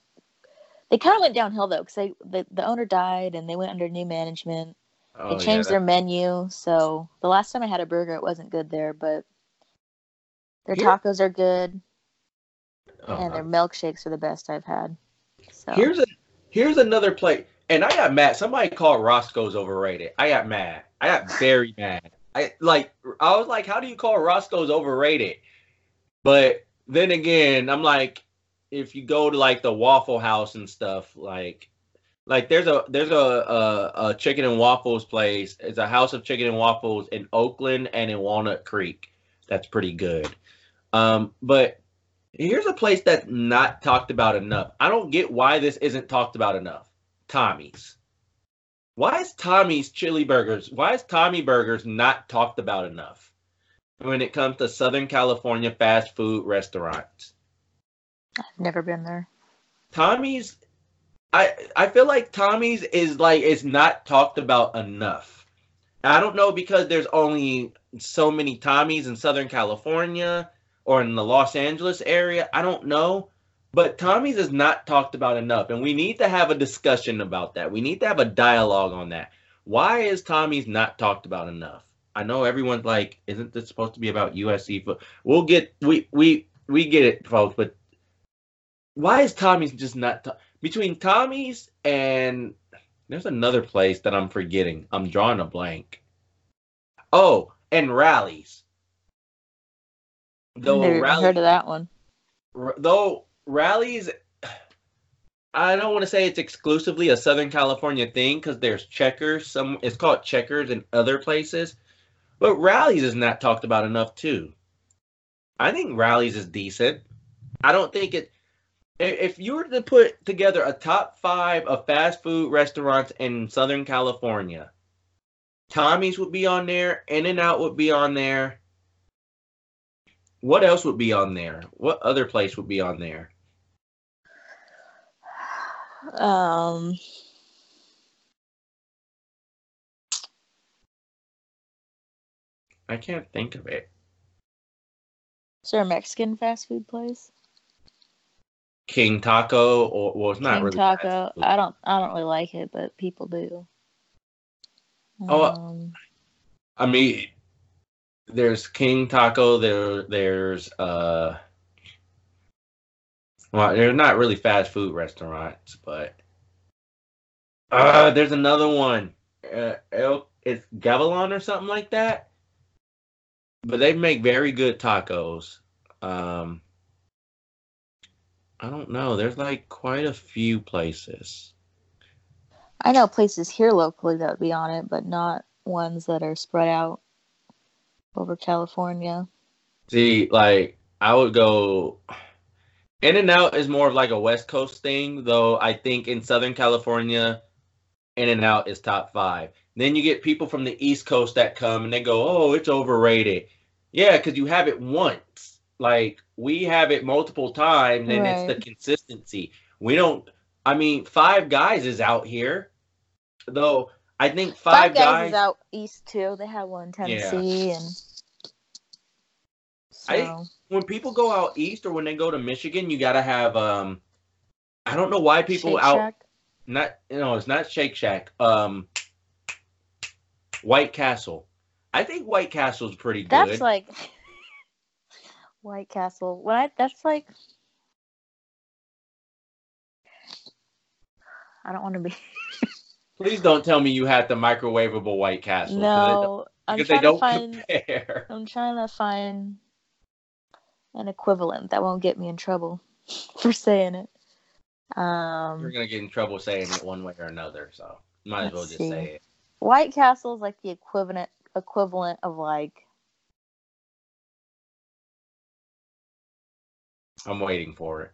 They kind of went downhill though, because they the, the owner died and they went under new management. Oh, they yeah, changed that- their menu, so the last time I had a burger, it wasn't good there, but their tacos are good oh, and uh-huh. their milkshakes are the best I've had. So Here's a here's another plate, and I got mad. Somebody called Roscoe's overrated. I got mad. I got very mad. I like I was like, how do you call Roscoe's overrated? But then again, I'm like, if you go to like the Waffle House and stuff, like like there's a there's a a, a chicken and waffles place. It's a house of chicken and waffles in Oakland and in Walnut Creek. That's pretty good. Um, but here's a place that's not talked about enough. I don't get why this isn't talked about enough. Tommy's. Why is Tommy's chili burgers? Why is Tommy Burgers not talked about enough when it comes to Southern California fast food restaurants? I've never been there. Tommy's I I feel like Tommy's is like it's not talked about enough. I don't know because there's only so many Tommy's in Southern California or in the Los Angeles area. I don't know. But Tommy's is not talked about enough, and we need to have a discussion about that. We need to have a dialogue on that. Why is Tommy's not talked about enough? I know everyone's like, isn't this supposed to be about USC but We'll get we we we get it, folks, but why is Tommy's just not ta- between Tommy's and there's another place that I'm forgetting. I'm drawing a blank. Oh, and Rally's. Though never rally, heard of that one. r- though Rally's, I don't want to say it's exclusively a Southern California thing because there's Checkers. Some it's called Checkers in other places, but Rally's is not talked about enough too. I think Rally's is decent. I don't think it. If you were to put together a top five of fast food restaurants in Southern California, Tommy's would be on there. In and Out would be on there. What else would be on there? What other place would be on there? Um, I can't think of it. is there a Mexican fast food place? King Taco, or well, it's not King really Taco. I don't. I don't really like it, but people do. Oh, uh, Um, I mean, there's King Taco. There, there's uh, well, they're not really fast food restaurants, but uh, there's another one. Uh, El, it's Gavilon or something like that. but they make very good tacos. Um, I don't know. There's like quite a few places. I know places here locally that would be on it, but not ones that are spread out over California. See, like I would go. In and Out is more of like a West Coast thing, though. I think in Southern California, In and Out is top five. Then you get people from the East Coast that come and they go, "Oh, it's overrated." Yeah, because you have it once. Like we have it multiple times, and it's the consistency. We don't. I mean, Five Guys is out here, though. I think Five, Five, guys, is out east too. They have one in Yeah. Tennessee and so I- when people go out east or when they go to Michigan, you gotta have um I don't know why people Shake out Shack. not know it's not Shake Shack. Um White Castle. I think White Castle's pretty good. That's like White Castle. When I that's like I don't want to be Please don't tell me you had the microwavable White Castle. no. it- I'm Because trying they don't to find compare. I'm trying to find an equivalent that won't get me in trouble for saying it. Um, You're gonna get in trouble saying it one way or another, so might as well just see. say it. White Castle is like the equivalent equivalent of like I'm waiting for it.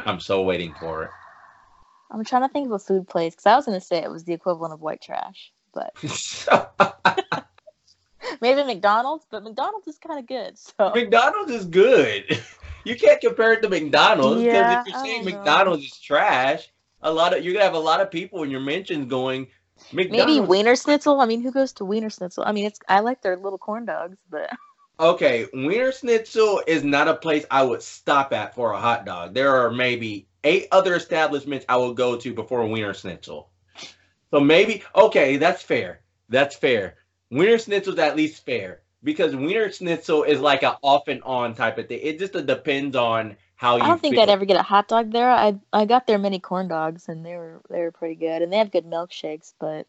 I'm so waiting for it. I'm trying to think of a food place because I was gonna say it was the equivalent of white trash, but maybe McDonald's. But McDonald's is kind of good. So McDonald's is good. You can't compare it to McDonald's because Yeah, if you're saying. McDonald's is trash, a lot of you're gonna have a lot of people in your mentions going maybe Wiener Schnitzel. I mean, who goes to Wienerschnitzel? I mean, it's I like their little corn dogs, but Okay, Wienerschnitzel is not a place I would stop at for a hot dog. There are maybe eight other establishments I would go to before Wienerschnitzel. So maybe okay, that's fair. That's fair. Wienerschnitzel's at least fair because Wienerschnitzel is like an off and on type of thing. It just depends on how you. I don't think feel. I'd ever get a hot dog there. I I got their mini corn dogs and they were they were pretty good, and they have good milkshakes. But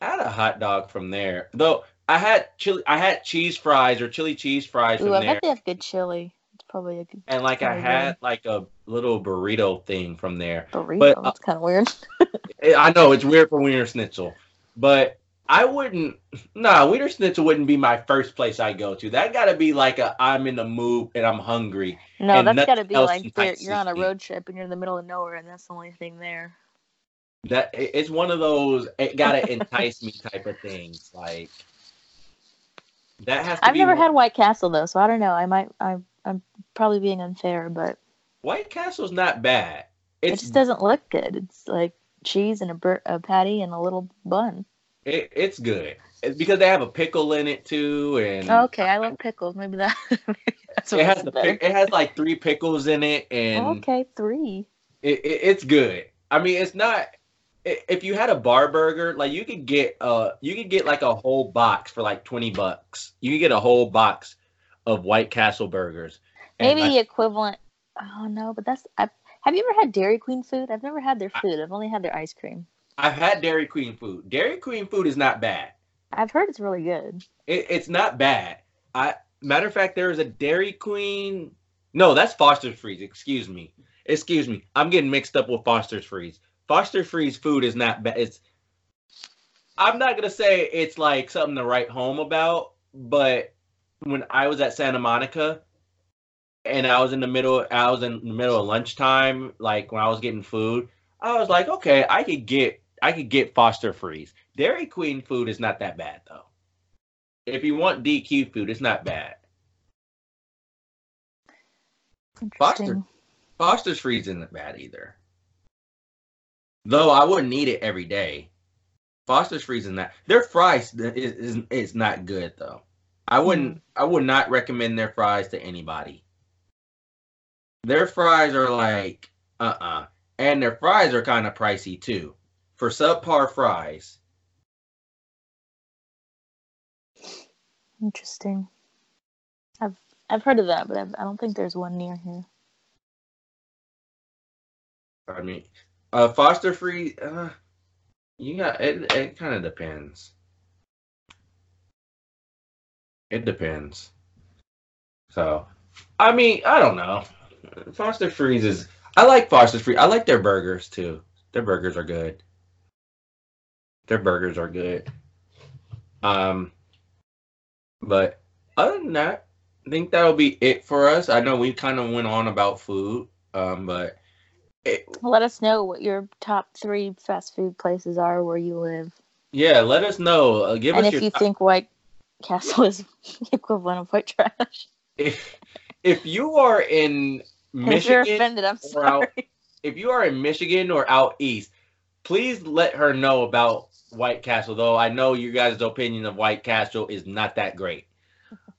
I had a hot dog from there. Though I had chili I had cheese fries or chili cheese fries ooh, from I there. bet they have good chili. It's probably a good And like I had like a little burrito thing from there. burrito. But, uh, That's kind of weird. I know it's weird for Wienerschnitzel, but I wouldn't. Nah, Wienerschnitzel wouldn't be my first place I go to. That got to be like a I'm in the mood and I'm hungry. No, and that's got to be like you're on a road trip and you're in the middle of nowhere, and that's the only thing there. That it's one of those it gotta entice me type of things. Like that has to I've never one- had White Castle though, so I don't know. I might. I'm. I'm probably being unfair, but White Castle's not bad. it just doesn't look good. It's like cheese and a, bur- a patty and a little bun. it, it's good it's because they have a pickle in it too, and oh, okay, I love pickles. Maybe that. maybe that's what it has the pic- it has like three pickles in it, and Okay, three. it, it, it's good. I mean, it's not. I- If you had a bar burger, like you could get uh you could get like a whole box for like twenty bucks. You could get a whole box of White Castle burgers. Maybe like, the equivalent. Oh no, but that's. I, have you ever had Dairy Queen food? I've never had their food. I've only had their ice cream. I've had Dairy Queen food. Dairy Queen food is not bad. I've heard it's really good. It, it's not bad. I matter of fact, there is a Dairy Queen. No, that's Foster's Freeze. Excuse me. Excuse me. I'm getting mixed up with Foster's Freeze. Foster's Freeze food is not bad. It's. I'm not gonna say it's like something to write home about, but when I was at Santa Monica, and I was in the middle, I was in the middle of lunchtime, like when I was getting food, I was like, okay, I could get, I could get Foster Freeze. Dairy Queen food is not that bad though. If you want DQ food, it's not bad. Interesting. Foster's Freeze isn't bad either. Though I wouldn't eat it every day. Foster's Freeze is not. Their fries is, is is not good though. I wouldn't. I would not recommend their fries to anybody. Their fries are like uh uh and their fries are kind of pricey too. For subpar fries, Interesting. I've I've heard of that, but I've, I don't think there's one near here. I mean, uh, Foster free. Uh, you got it. It kind of depends. It depends. So, I mean, I don't know. Foster Freeze is. I like Foster Free. I like their burgers too. Their burgers are good. Their burgers are good. Um, but other than that, I think that'll be it for us. I know we kind of went on about food, um, but it, let us know what your top three fast food places are where you live. Yeah, let us know. Uh, give and us if you top... think White Castle is equivalent of white trash. If if you are in Michigan, if you're offended, I'm sorry. Out, if you are in Michigan or out east, please let her know about White Castle. Though I know you guys' opinion of White Castle is not that great.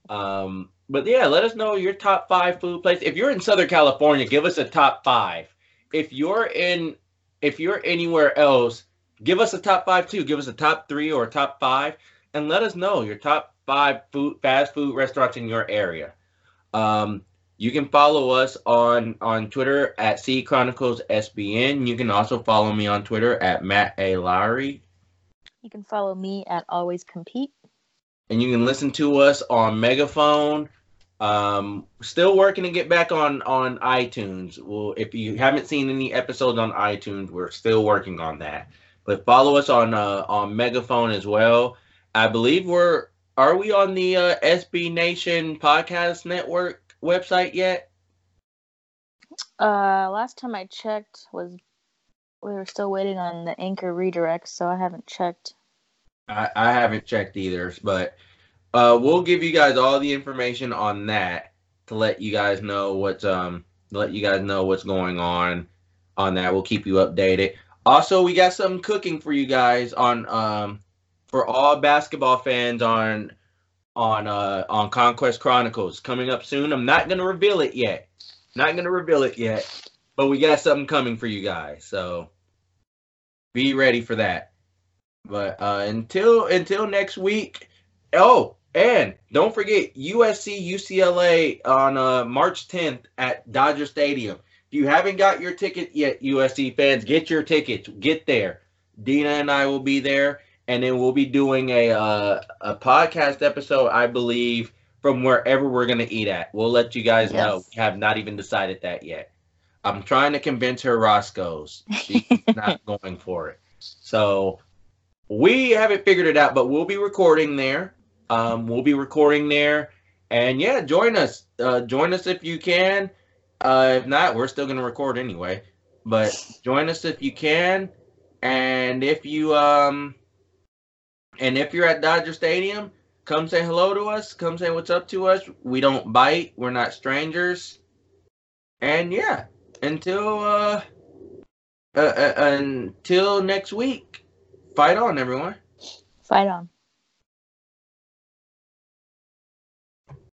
Um, but yeah, let us know your top five food places. If you're in Southern California, give us a top five. If you're in, if you're anywhere else, give us a top five too. Give us a top three or a top five, and let us know your top five food fast food restaurants in your area. Um, you can follow us on on Twitter at C Chronicles SBN. You can also follow me on Twitter at Matt A Lowry. You can follow me at Always Compete. And you can listen to us on Megaphone. Um, still working to get back on on iTunes. Well, if you haven't seen any episodes on iTunes, we're still working on that. But follow us on uh, on Megaphone as well. I believe we're are we on the uh, SB Nation podcast network website yet? Uh, last time I checked was we were still waiting on the anchor redirect, so I haven't checked. I, I haven't checked either, but uh, we'll give you guys all the information on that to let you guys know what's um let you guys know what's going on on that. We'll keep you updated. Also, we got some cooking for you guys on um for all basketball fans on on uh on Conquest Chronicles coming up soon. I'm not gonna reveal it yet. Not gonna reveal it yet, but we got something coming for you guys. So be ready for that. But uh until until next week. Oh, and don't forget USC UCLA on uh March 10th at Dodger Stadium. If you haven't got your ticket yet, USC fans, get your tickets. Get there. Dina and I will be there and then we'll be doing a uh, a podcast episode, I believe, from wherever we're gonna eat at. We'll let you guys yes. know. We have not even decided that yet. I'm trying to convince her Roscoe's. She's not going for it. So we haven't figured it out, but we'll be recording there. Um, we'll be recording there, and yeah, join us. Uh, join us if you can. Uh, if not, we're still gonna record anyway. But join us if you can, and if you um and if you're at Dodger Stadium, come say hello to us. Come say what's up to us. We don't bite. We're not strangers. And yeah, until uh, uh, uh until next week, fight on, everyone. Fight on.